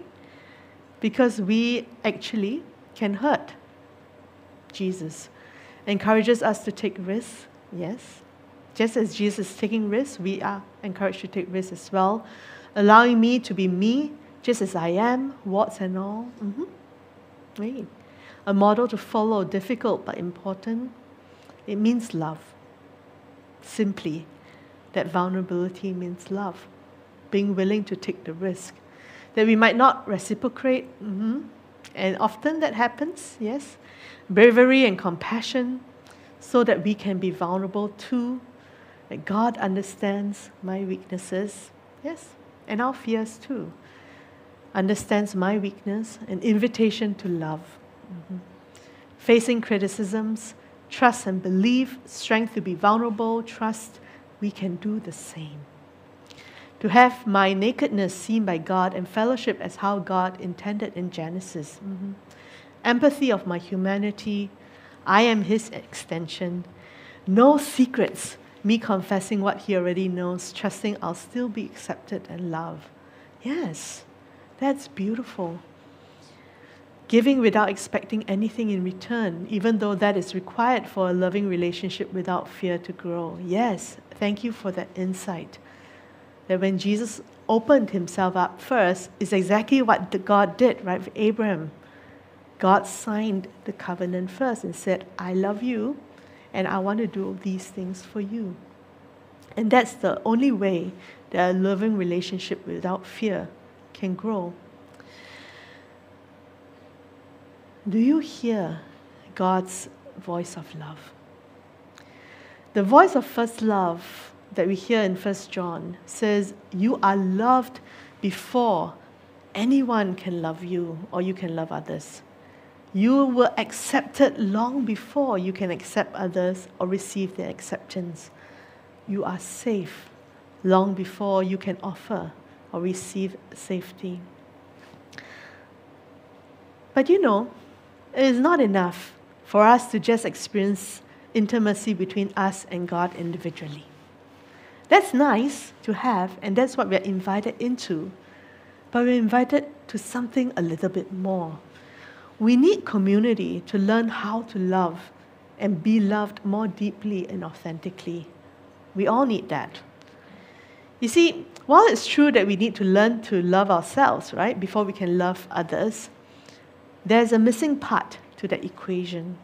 Because we actually can hurt. Jesus encourages us to take risks, yes. Just as Jesus is taking risks, we are encouraged to take risks as well. Allowing me to be me, just as I am, warts and all. Mm-hmm. A model to follow, difficult but important. It means love. Simply, that vulnerability means love, being willing to take the risk. That we might not reciprocate, mm-hmm. And often that happens, yes. Bravery and compassion, so that we can be vulnerable too. That God understands my weaknesses, yes, and our fears too. Understands my weakness, an invitation to love. Mm-hmm. Facing criticisms, trust and believe, strength to be vulnerable, trust we can do the same. To have my nakedness seen by God and fellowship as how God intended in Genesis. Mm-hmm. Empathy of my humanity, I am His extension. No secrets, me confessing what He already knows, trusting I'll still be accepted and loved. Yes, that's beautiful. giving without expecting anything in return, even though that is required for a loving relationship without fear to grow. Yes, thank you for that insight. That when Jesus opened himself up first, is exactly what God did, right, with Abraham. God signed the covenant first and said, I love you and I want to do these things for you. And that's the only way that a loving relationship without fear can grow. Do you hear God's voice of love? The voice of first love that we hear in 1 John says, You are loved before anyone can love you or you can love others. You were accepted long before you can accept others or receive their acceptance. You are safe long before you can offer or receive safety. But you know, it is not enough for us to just experience intimacy between us and God individually. That's nice to have, and that's what we're invited into. But we're invited to something a little bit more. We need community to learn how to love and be loved more deeply and authentically. We all need that. You see, while it's true that we need to learn to love ourselves, right, before we can love others, there's a missing part to that equation.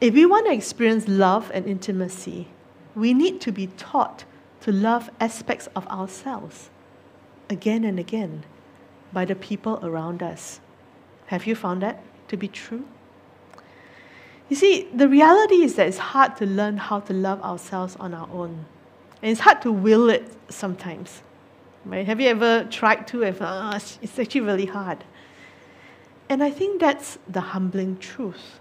If we want to experience love and intimacy, we need to be taught to love aspects of ourselves again and again by the people around us. Have you found that to be true? You see, the reality is that it's hard to learn how to love ourselves on our own. And it's hard to will it sometimes. Right? Have you ever tried to? If, uh, it's actually really hard. And I think that's the humbling truth.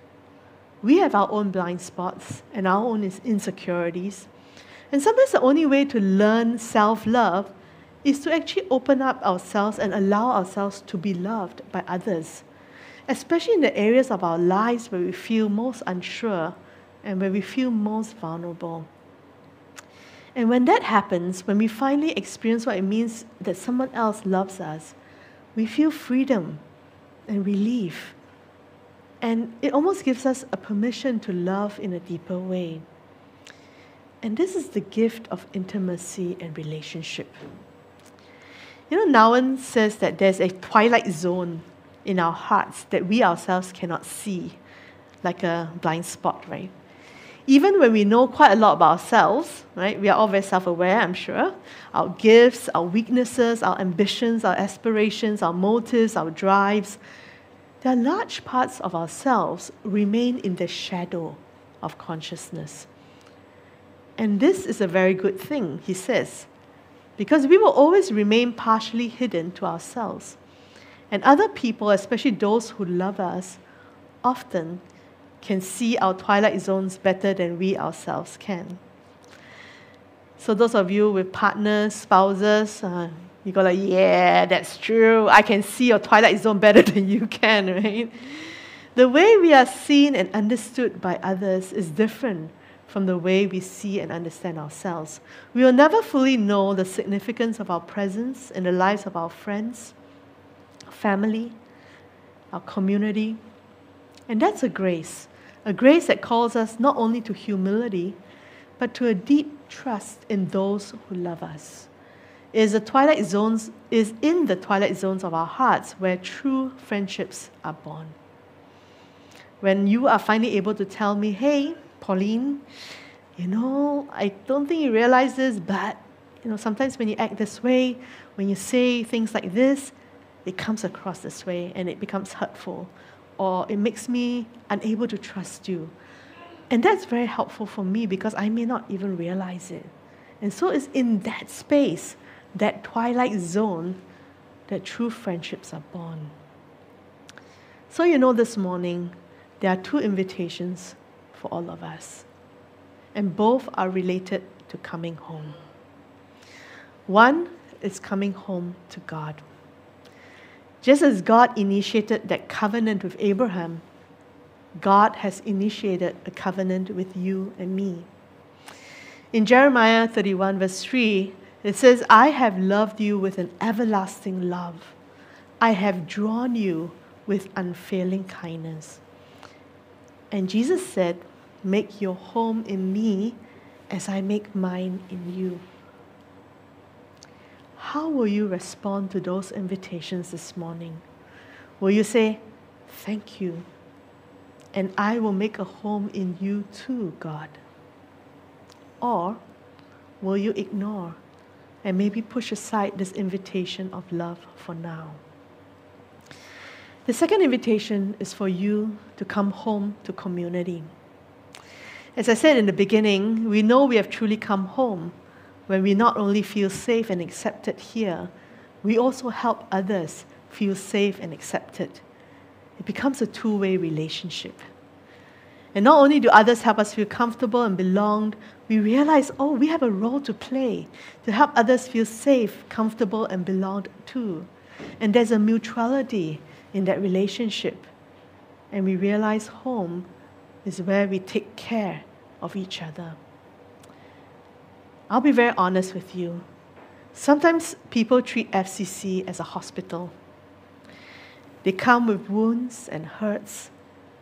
We have our own blind spots and our own insecurities. And sometimes the only way to learn self love is to actually open up ourselves and allow ourselves to be loved by others, especially in the areas of our lives where we feel most unsure and where we feel most vulnerable. And when that happens, when we finally experience what it means that someone else loves us, we feel freedom and relief. And it almost gives us a permission to love in a deeper way. And this is the gift of intimacy and relationship. You know, Nouwen says that there's a twilight zone in our hearts that we ourselves cannot see, like a blind spot, right? Even when we know quite a lot about ourselves, right? We are all very self aware, I'm sure. Our gifts, our weaknesses, our ambitions, our aspirations, our motives, our drives, are large parts of ourselves remain in the shadow of consciousness. And this is a very good thing, he says, because we will always remain partially hidden to ourselves. And other people, especially those who love us, often can see our twilight zones better than we ourselves can. So, those of you with partners, spouses, uh, you go like, yeah, that's true. I can see your twilight zone better than you can, right? The way we are seen and understood by others is different from the way we see and understand ourselves. We will never fully know the significance of our presence in the lives of our friends, family, our community. And that's a grace, a grace that calls us not only to humility, but to a deep trust in those who love us is the twilight zones is in the twilight zones of our hearts where true friendships are born. When you are finally able to tell me, hey, Pauline, you know, I don't think you realize this, but you know, sometimes when you act this way, when you say things like this, it comes across this way and it becomes hurtful, or it makes me unable to trust you. And that's very helpful for me because I may not even realize it. And so it's in that space that twilight zone that true friendships are born. So, you know, this morning, there are two invitations for all of us, and both are related to coming home. One is coming home to God. Just as God initiated that covenant with Abraham, God has initiated a covenant with you and me. In Jeremiah 31, verse 3, it says, I have loved you with an everlasting love. I have drawn you with unfailing kindness. And Jesus said, Make your home in me as I make mine in you. How will you respond to those invitations this morning? Will you say, Thank you, and I will make a home in you too, God? Or will you ignore and maybe push aside this invitation of love for now? The second invitation is for you to come home to community. As I said in the beginning, we know we have truly come home when we not only feel safe and accepted here, we also help others feel safe and accepted. It becomes a two way relationship. And not only do others help us feel comfortable and belonged, we realize, oh, we have a role to play to help others feel safe, comfortable, and belonged too. And there's a mutuality in that relationship. And we realize home is where we take care of each other. I'll be very honest with you. Sometimes people treat FCC as a hospital. They come with wounds and hurts,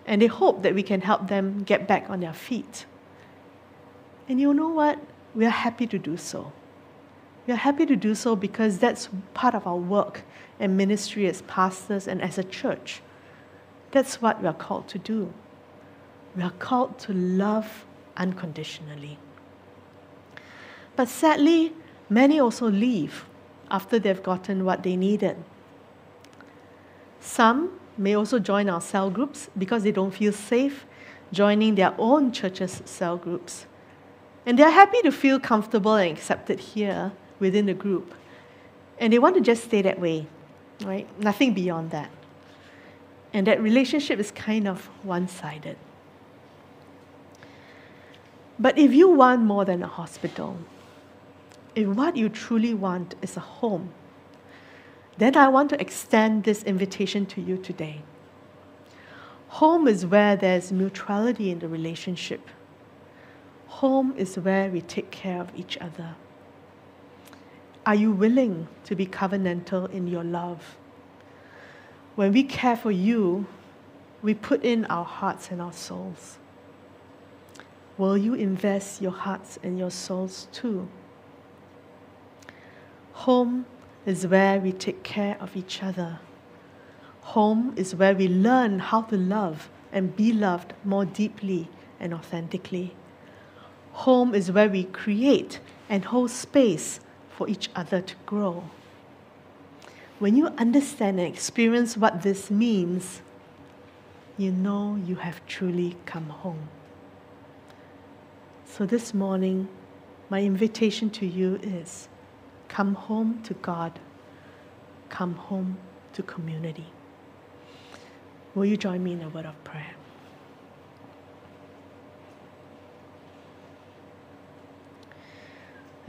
and they hope that we can help them get back on their feet. And you know what? We are happy to do so. We are happy to do so because that's part of our work and ministry as pastors and as a church. That's what we are called to do. We are called to love unconditionally. But sadly, many also leave after they've gotten what they needed. Some may also join our cell groups because they don't feel safe joining their own church's cell groups. And they're happy to feel comfortable and accepted here within the group. And they want to just stay that way, right? Nothing beyond that. And that relationship is kind of one sided. But if you want more than a hospital, if what you truly want is a home, then I want to extend this invitation to you today. Home is where there's mutuality in the relationship. Home is where we take care of each other. Are you willing to be covenantal in your love? When we care for you, we put in our hearts and our souls. Will you invest your hearts and your souls too? Home is where we take care of each other. Home is where we learn how to love and be loved more deeply and authentically. Home is where we create and hold space for each other to grow. When you understand and experience what this means, you know you have truly come home. So this morning, my invitation to you is come home to God, come home to community. Will you join me in a word of prayer?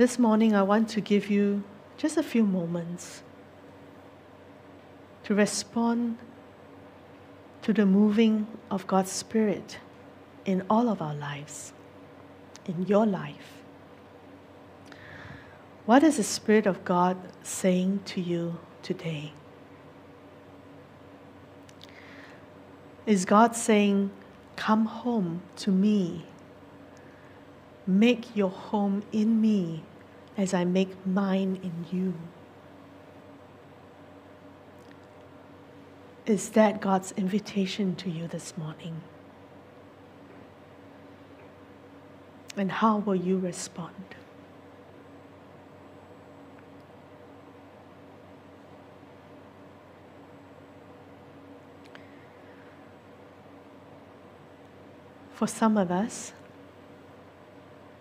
This morning, I want to give you just a few moments to respond to the moving of God's Spirit in all of our lives, in your life. What is the Spirit of God saying to you today? Is God saying, Come home to me? Make your home in me as I make mine in you. Is that God's invitation to you this morning? And how will you respond? For some of us,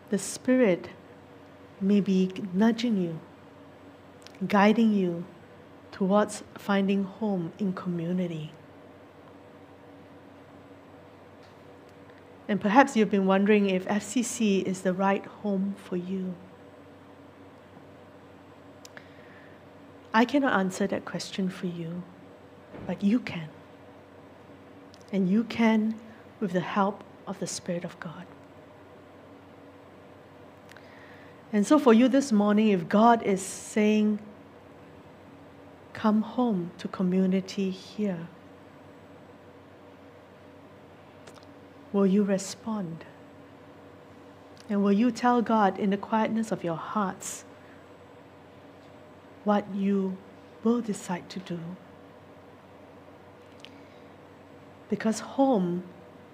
the Spirit may be nudging you, guiding you towards finding home in community. And perhaps you've been wondering if FCC is the right home for you. I cannot answer that question for you, but you can. And you can with the help of the Spirit of God. And so, for you this morning, if God is saying, Come home to community here, will you respond? And will you tell God in the quietness of your hearts what you will decide to do? Because home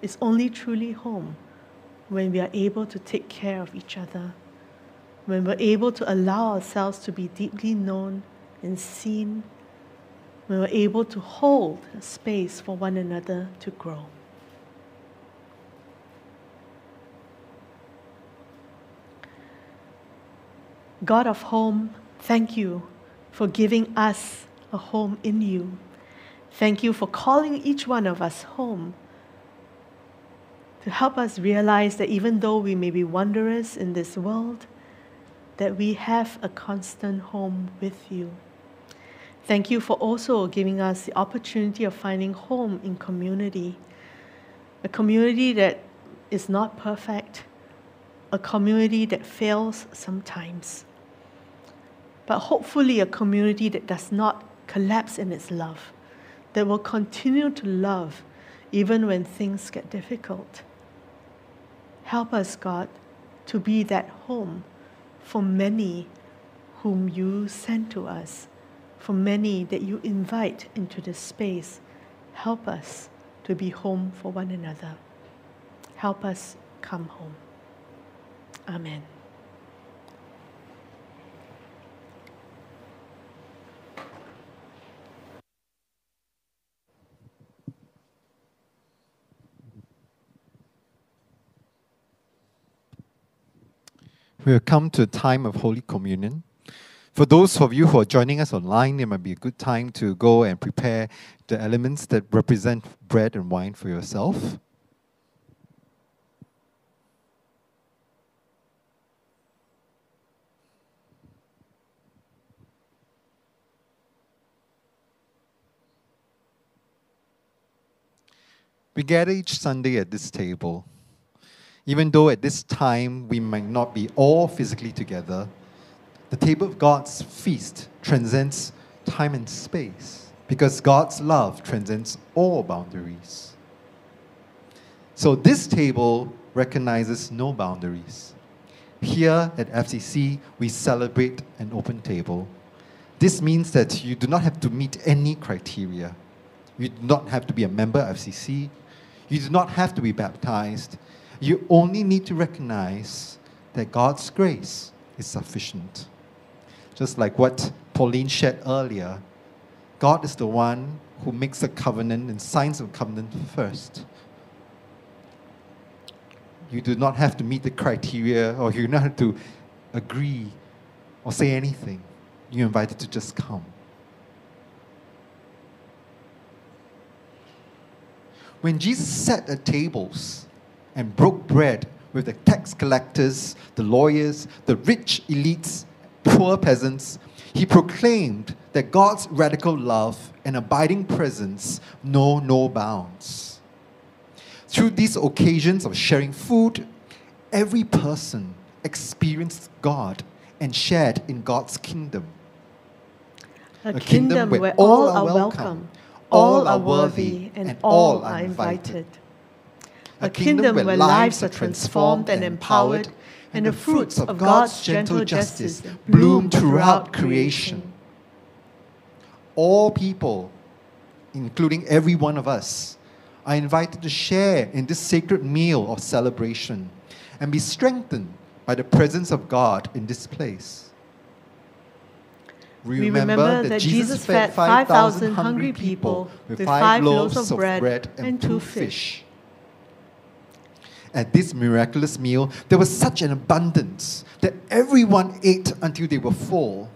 is only truly home when we are able to take care of each other when we're able to allow ourselves to be deeply known and seen, when we're able to hold space for one another to grow. God of home, thank you for giving us a home in you. Thank you for calling each one of us home to help us realize that even though we may be wanderers in this world, that we have a constant home with you. Thank you for also giving us the opportunity of finding home in community, a community that is not perfect, a community that fails sometimes, but hopefully a community that does not collapse in its love, that will continue to love even when things get difficult. Help us, God, to be that home for many whom you send to us, for many that you invite into this space. Help us to be home for one another. Help us come home. Amen. We have come to a time of Holy Communion. For those of you who are joining us online, it might be a good time to go and prepare the elements that represent bread and wine for yourself. We gather each Sunday at this table. Even though at this time we might not be all physically together, the table of God's feast transcends time and space because God's love transcends all boundaries. So this table recognizes no boundaries. Here at FCC, we celebrate an open table. This means that you do not have to meet any criteria. You do not have to be a member of FCC. You do not have to be baptized. You only need to recognize that God's grace is sufficient. Just like what Pauline shared earlier, God is the one who makes a covenant and signs a covenant first. You do not have to meet the criteria or you do not have to agree or say anything. You're invited to just come. When Jesus sat at tables and broke bread with the tax collectors, the lawyers, the rich elites, poor peasants, he proclaimed that God's radical love and abiding presence know no bounds. Through these occasions of sharing food, every person experienced God and shared in God's kingdom. A, kingdom, where all are welcome, all are worthy, and all are invited. A kingdom where lives are transformed and empowered, and the fruits of God's gentle justice bloom throughout creation. All people, including every one of us, are invited to share in this sacred meal of celebration and be strengthened by the presence of God in this place. We remember that Jesus fed 5,000 hungry people with five loaves of bread and two fish. At this miraculous meal, there was such an abundance that everyone ate until they were full,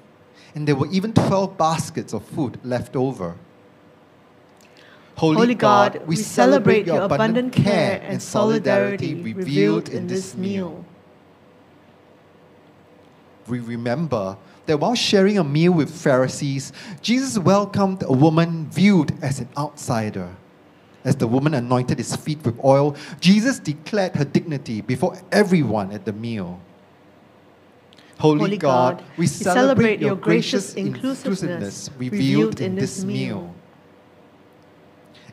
and there were even 12 baskets of food left over. Holy, Holy God, God, we celebrate your abundant care and solidarity revealed in this meal. We remember that while sharing a meal with Pharisees, Jesus welcomed a woman viewed as an outsider. As the woman anointed his feet with oil, Jesus declared her dignity before everyone at the meal. Holy, Holy God, God, we we celebrate celebrate your gracious inclusiveness inclusiveness revealed in this meal. meal.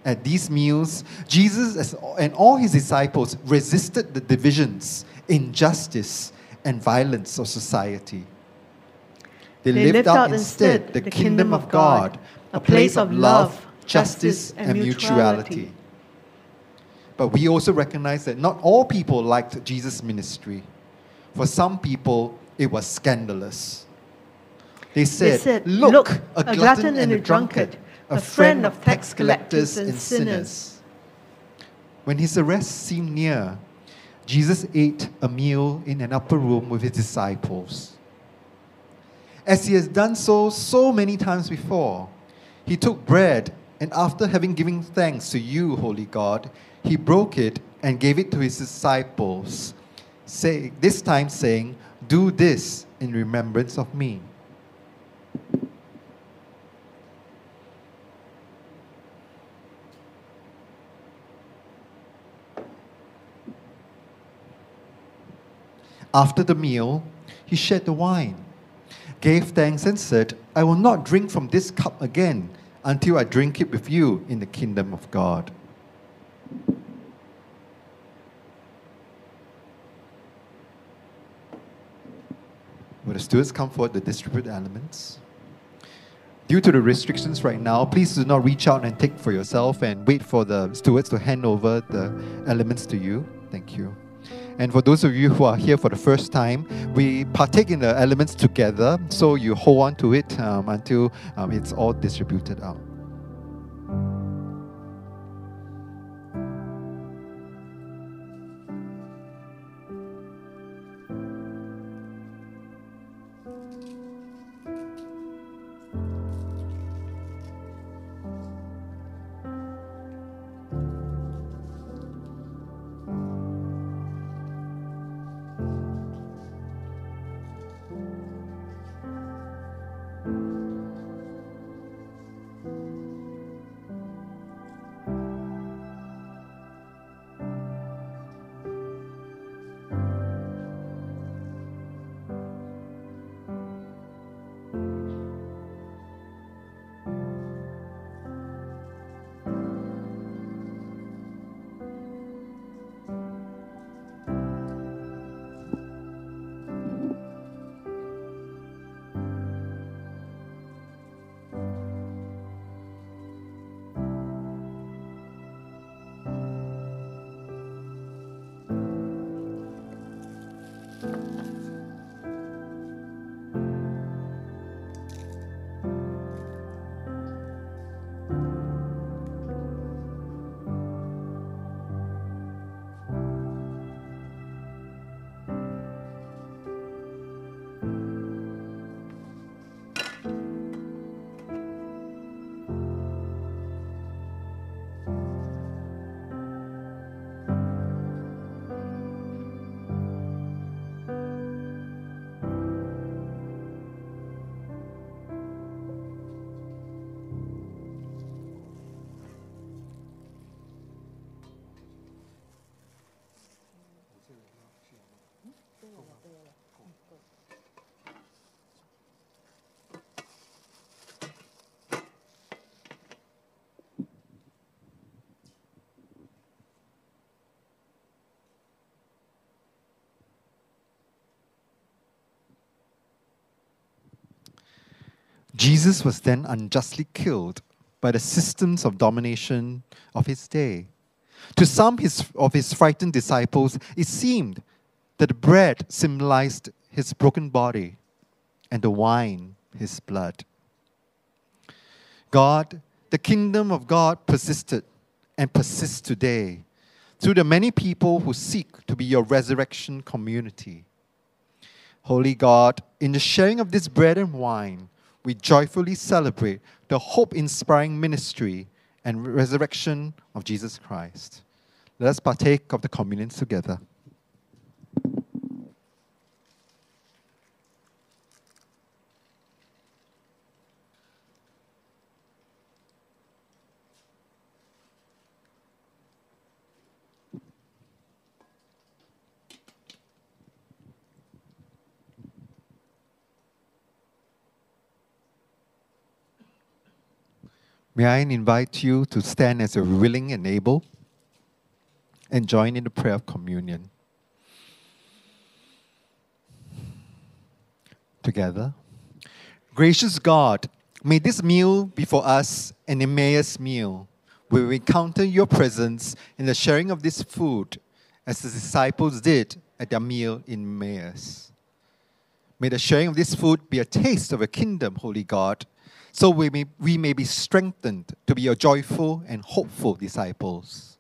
At these meals, Jesus and all his disciples resisted the divisions, injustice, and violence of society. They, lived out instead the kingdom of God, a place of love, justice, and mutuality. But we also recognize that not all people liked Jesus' ministry. For some people, it was scandalous. They said, said, Look, "Look, a glutton and a drunkard, a friend of tax collectors and and sinners. When his arrest seemed near, Jesus ate a meal in an upper room with his disciples. As he has done so so many times before, he took bread and after having given thanks to you, Holy God, he broke it and gave it to his disciples, say, this time saying, Do this in remembrance of me. After the meal, he shared the wine, gave thanks, and said, I will not drink from this cup again until I drink it with you in the kingdom of God. Will the stewards come forward to distribute the elements? Due to the restrictions right now, please do not reach out and take for yourself and wait for the stewards to hand over the elements to you. Thank you. And for those of you who are here for the first time, we partake in the elements together, so you hold on to it um, until um, it's all distributed out. Jesus was then unjustly killed by the systems of domination of his day. To some his, of his frightened disciples, it seemed that the bread symbolized his broken body and the wine his blood. God, the kingdom of God persisted and persists today through the many people who seek to be your resurrection community. Holy God, in the sharing of this bread and wine, we joyfully celebrate the hope inspiring ministry and resurrection of Jesus Christ. Let us partake of the communion together. May I invite you to stand as you're willing and able and join in the prayer of communion. Together. Gracious God, may this meal be for us an Emmaus meal, we encounter your presence in the sharing of this food, as the disciples did at their meal in Emmaus. May the sharing of this food be a taste of your kingdom, Holy God, so we may, we may be strengthened to be your joyful and hopeful disciples.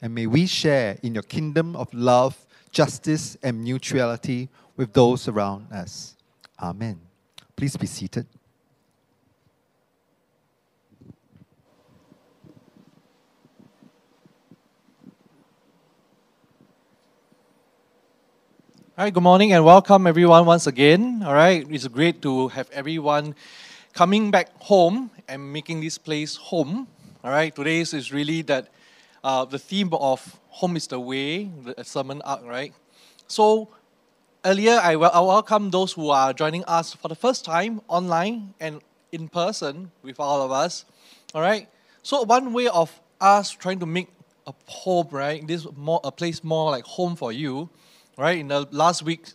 And may we share in your kingdom of love, justice, and mutuality with those around us. Amen. Please be seated. All right, good morning and welcome everyone once again. All right, it's great to have everyone coming back home and making this place home. All right, today's is really that uh, the theme of home is the way, the sermon arc, right? So earlier, I, wel- I welcome those who are joining us for the first time online and in person with all of us. All right, so one way of us trying to make a home, right? This more a place more like home for you right? In the last week's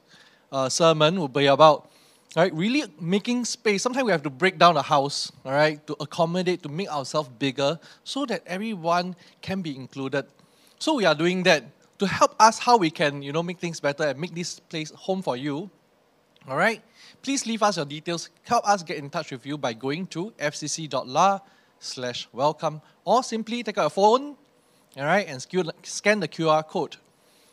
uh, sermon will be about, right, really making space. Sometimes we have to break down a house, all right, to accommodate, to make ourselves bigger so that everyone can be included. So we are doing that to help us how we can, you know, make things better and make this place home for you. All right? Please leave us your details. Help us get in touch with you by going to fcc.la slash welcome or simply take out a phone, all right, and scan the QR code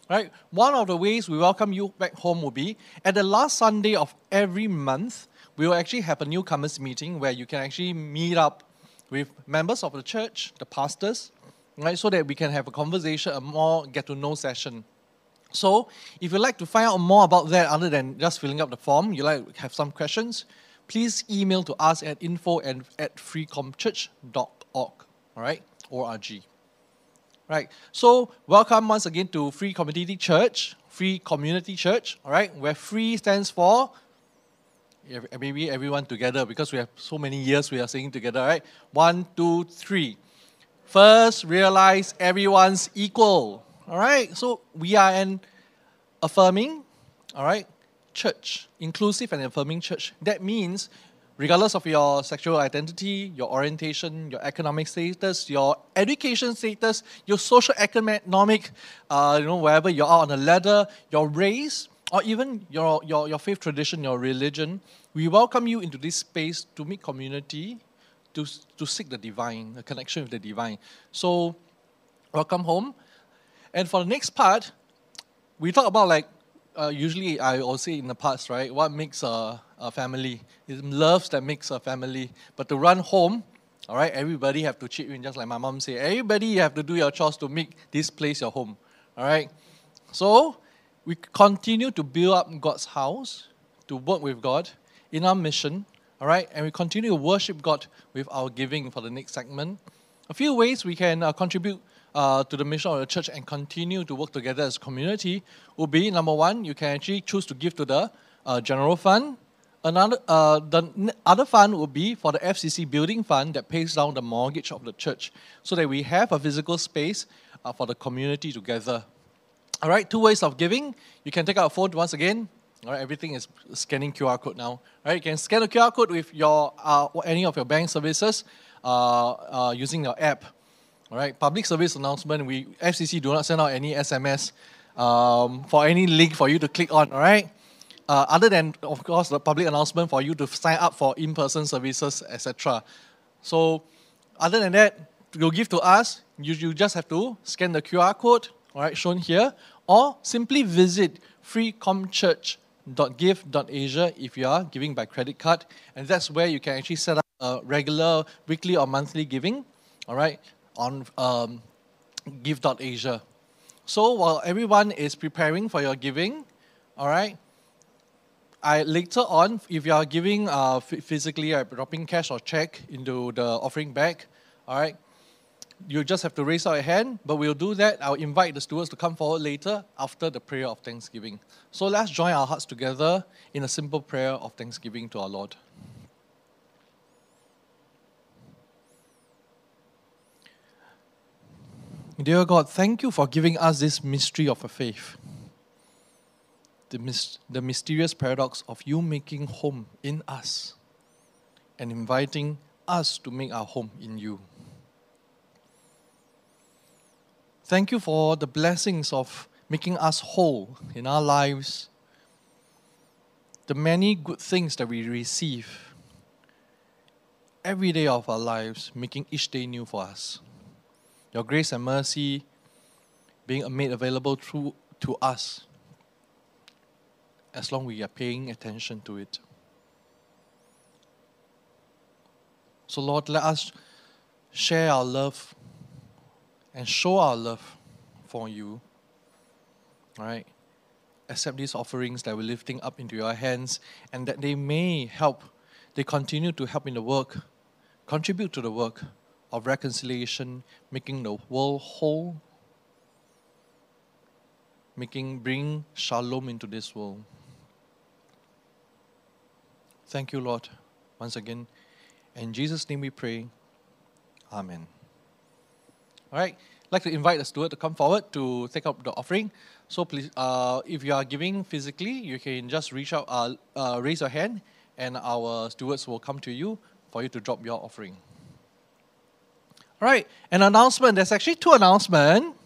right? One of the ways we welcome you back home will be at the last Sunday of every month, we will actually have a newcomers meeting where you can actually meet up with members of the church, the pastors, right? So that we can have a conversation, a more get to know session. So, if you'd like to find out more about that other than just filling up the form, you like have some questions, please email to us at info and at freecomchurch.org, all right, org. Right. So welcome once again to Free Community Church, Free Community Church. All right, where free stands for maybe everyone together because we have so many years we are singing together. Right. One, two, three. First, realize everyone's equal. All right. So we are an affirming, all right, church, inclusive and affirming church. That means regardless of your sexual identity, your orientation, your economic status, your education status, your social economic, uh, you know, wherever you are on the ladder, your race, or even your, your, your faith tradition, your religion, we welcome you into this space to meet community, to, to seek the divine, the connection with the divine. So, welcome home. And for the next part, we talk about like uh, usually I will say in the past, right? What makes a, a family? It's loves that makes a family. But to run home, all right, everybody have to chip in, just like my mom say. Everybody you have to do your chores to make this place your home. All right. So we continue to build up God's house, to work with God in our mission. All right, and we continue to worship God with our giving for the next segment. A few ways we can uh, contribute uh, to the mission of the church and continue to work together as a community would be number one, you can actually choose to give to the uh, general fund. Another, uh, the other fund would be for the FCC building fund that pays down the mortgage of the church, so that we have a physical space uh, for the community together. All right, two ways of giving. You can take out a phone once again. All right, everything is scanning QR code now. All right, you can scan the QR code with your uh, any of your bank services uh, using your app. All right, public service announcement. We FCC do not send out any SMS um, for any link for you to click on. All right. Uh, other than of course the public announcement for you to sign up for in-person services, etc. So, other than that, you'll give to us. You, you just have to scan the QR code, all right, shown here, or simply visit freecomchurch.give.asia if you are giving by credit card, and that's where you can actually set up a regular weekly or monthly giving, all right, on um, give.asia. So while everyone is preparing for your giving, all right, I later on, if you are giving uh, ph- physically, uh, dropping cash or check into the offering bag, all right, you just have to raise your hand, but we'll do that. I'll invite the stewards to come forward later after the prayer of thanksgiving. So let's join our hearts together in a simple prayer of thanksgiving to our Lord. Dear God, thank you for giving us this mystery of a faith. The, mys- the mysterious paradox of you making home in us and inviting us to make our home in you. Thank you for the blessings of making us whole in our lives, the many good things that we receive every day of our lives, making each day new for us. Your grace and mercy being made available through to us as long as we are paying attention to it. So, Lord, let us share our love and show our love for you. All right? Accept these offerings that we're lifting up into your hands and that they may help, they continue to help in the work, contribute to the work of reconciliation, making the world whole, making bring shalom into this world. Thank you, Lord, once again. In Jesus' name we pray. Amen. All right. I'd like to invite the steward to come forward to take up the offering. So please, uh, if you are giving physically, you can just reach out, uh, uh, raise your hand, and our stewards will come to you for you to drop your offering. All right, an announcement. There's actually two announcements.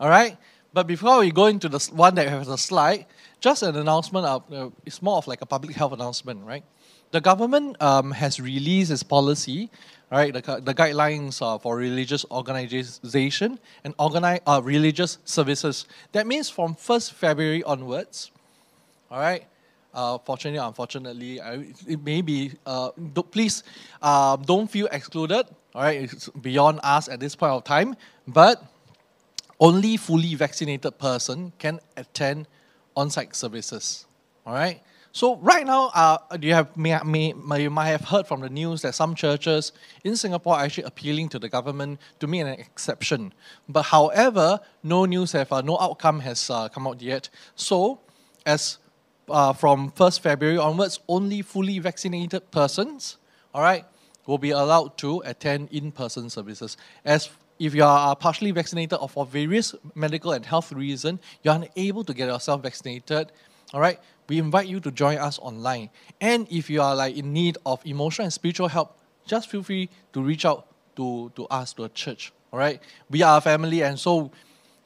All right, but before we go into the one that has a slide, just an announcement. Of, uh, it's more of like a public health announcement, right? The government um, has released its policy, right? The, the guidelines uh, for religious organization and organize, uh, religious services. That means from 1st February onwards, all right. Uh, fortunately, unfortunately, I, it may be. Uh, do, please um, don't feel excluded. All right, it's beyond us at this point of time. But only fully vaccinated person can attend on-site services. All right. So right now, uh, you have may, may, you might have heard from the news that some churches in Singapore are actually appealing to the government to make an exception. But however, no news have uh, no outcome has uh, come out yet. So, as uh, from 1st February onwards, only fully vaccinated persons, all right, will be allowed to attend in-person services. As if you are partially vaccinated or for various medical and health reasons, you are unable to get yourself vaccinated, all right, we invite you to join us online. And if you are like in need of emotional and spiritual help, just feel free to reach out to, to us, to a church, all right? We are a family and so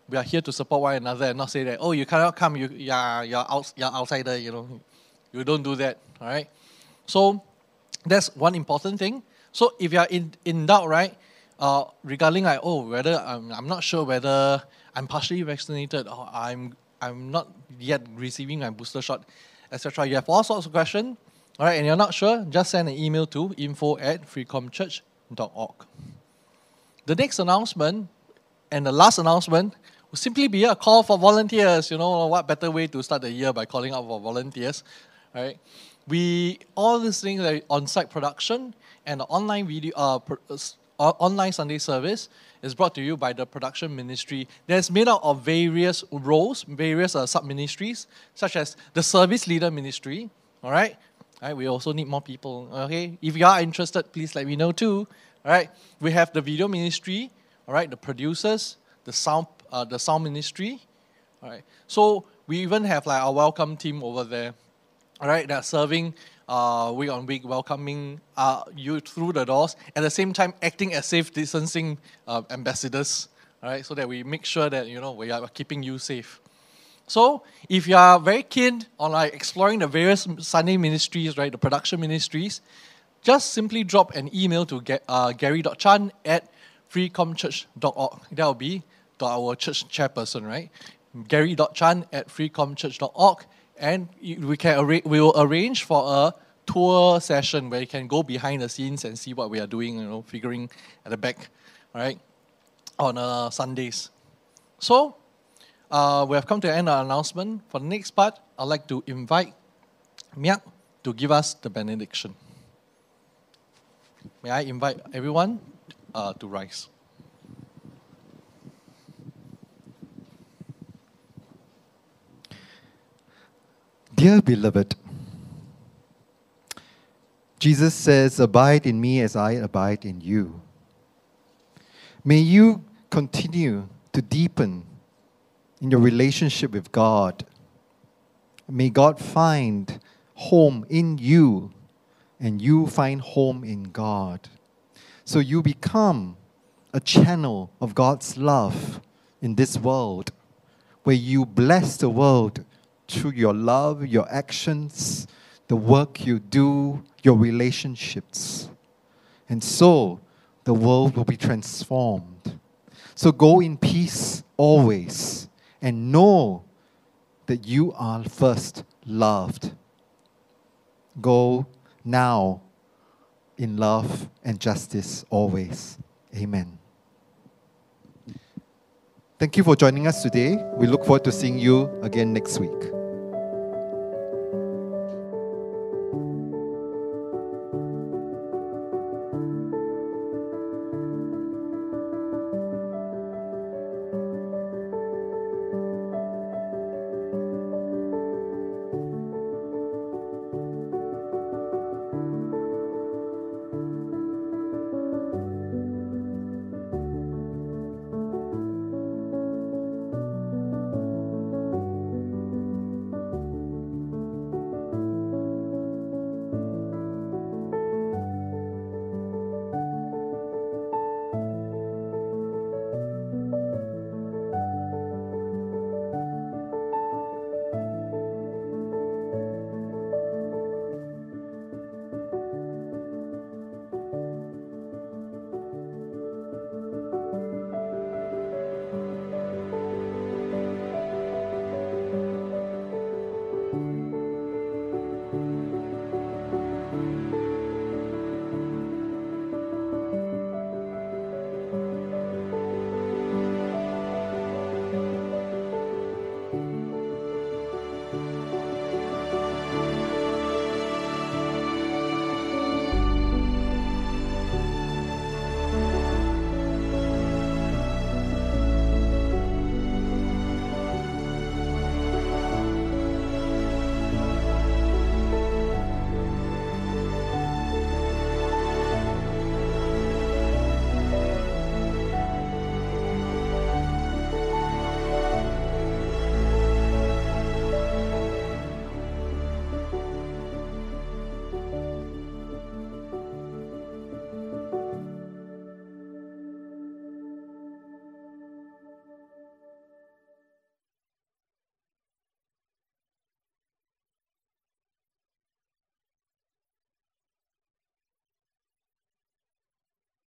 we are here to support one another and not say that, oh, you cannot come, you, you're, you're, out, you're outsider, you know. You don't do that, all right? So that's one important thing. So if you are in, in doubt, right, uh, regarding like, oh, whether I'm, I'm not sure whether I'm partially vaccinated or I'm, I'm not yet receiving my booster shot, etc. You have all sorts of questions, all right, and you're not sure, just send an email to info at freecomchurch.org. The next announcement and the last announcement will simply be a call for volunteers. You know, what better way to start the year by calling out for volunteers, right? We all these things on-site production and the online video, uh, pro- uh, online Sunday service is brought to you by the production ministry. That's made up of various roles, various uh, sub ministries, such as the service leader ministry. All right, all right. We also need more people. Okay, if you are interested, please let me know too. All right, we have the video ministry. All right, the producers, the sound, uh, the sound ministry. All right, so we even have like our welcome team over there. All right, they're serving uh, week on week, welcoming uh, you through the doors. At the same time, acting as safe distancing uh, ambassadors. Right, so that we make sure that you know we are keeping you safe. So, if you are very keen on like exploring the various Sunday ministries, right, the production ministries, just simply drop an email to uh, gary.chan at freecomchurch.org. That will be our church chairperson, right? Gary.chan at freecomchurch.org. And we, can arra- we will arrange for a tour session where you can go behind the scenes and see what we are doing, you know, figuring at the back, all right, on uh, Sundays. So, uh, we have come to the end of our announcement. For the next part, I'd like to invite Miak to give us the benediction. May I invite everyone uh, to rise? Dear beloved, Jesus says, Abide in me as I abide in you. May you continue to deepen in your relationship with God. May God find home in you and you find home in God. So you become a channel of God's love in this world where you bless the world through your love, your actions, the work you do, your relationships. And so the world will be transformed. So go in peace always and know that you are first loved. Go now in love and justice always. Amen. Thank you for joining us today. We look forward to seeing you again next week.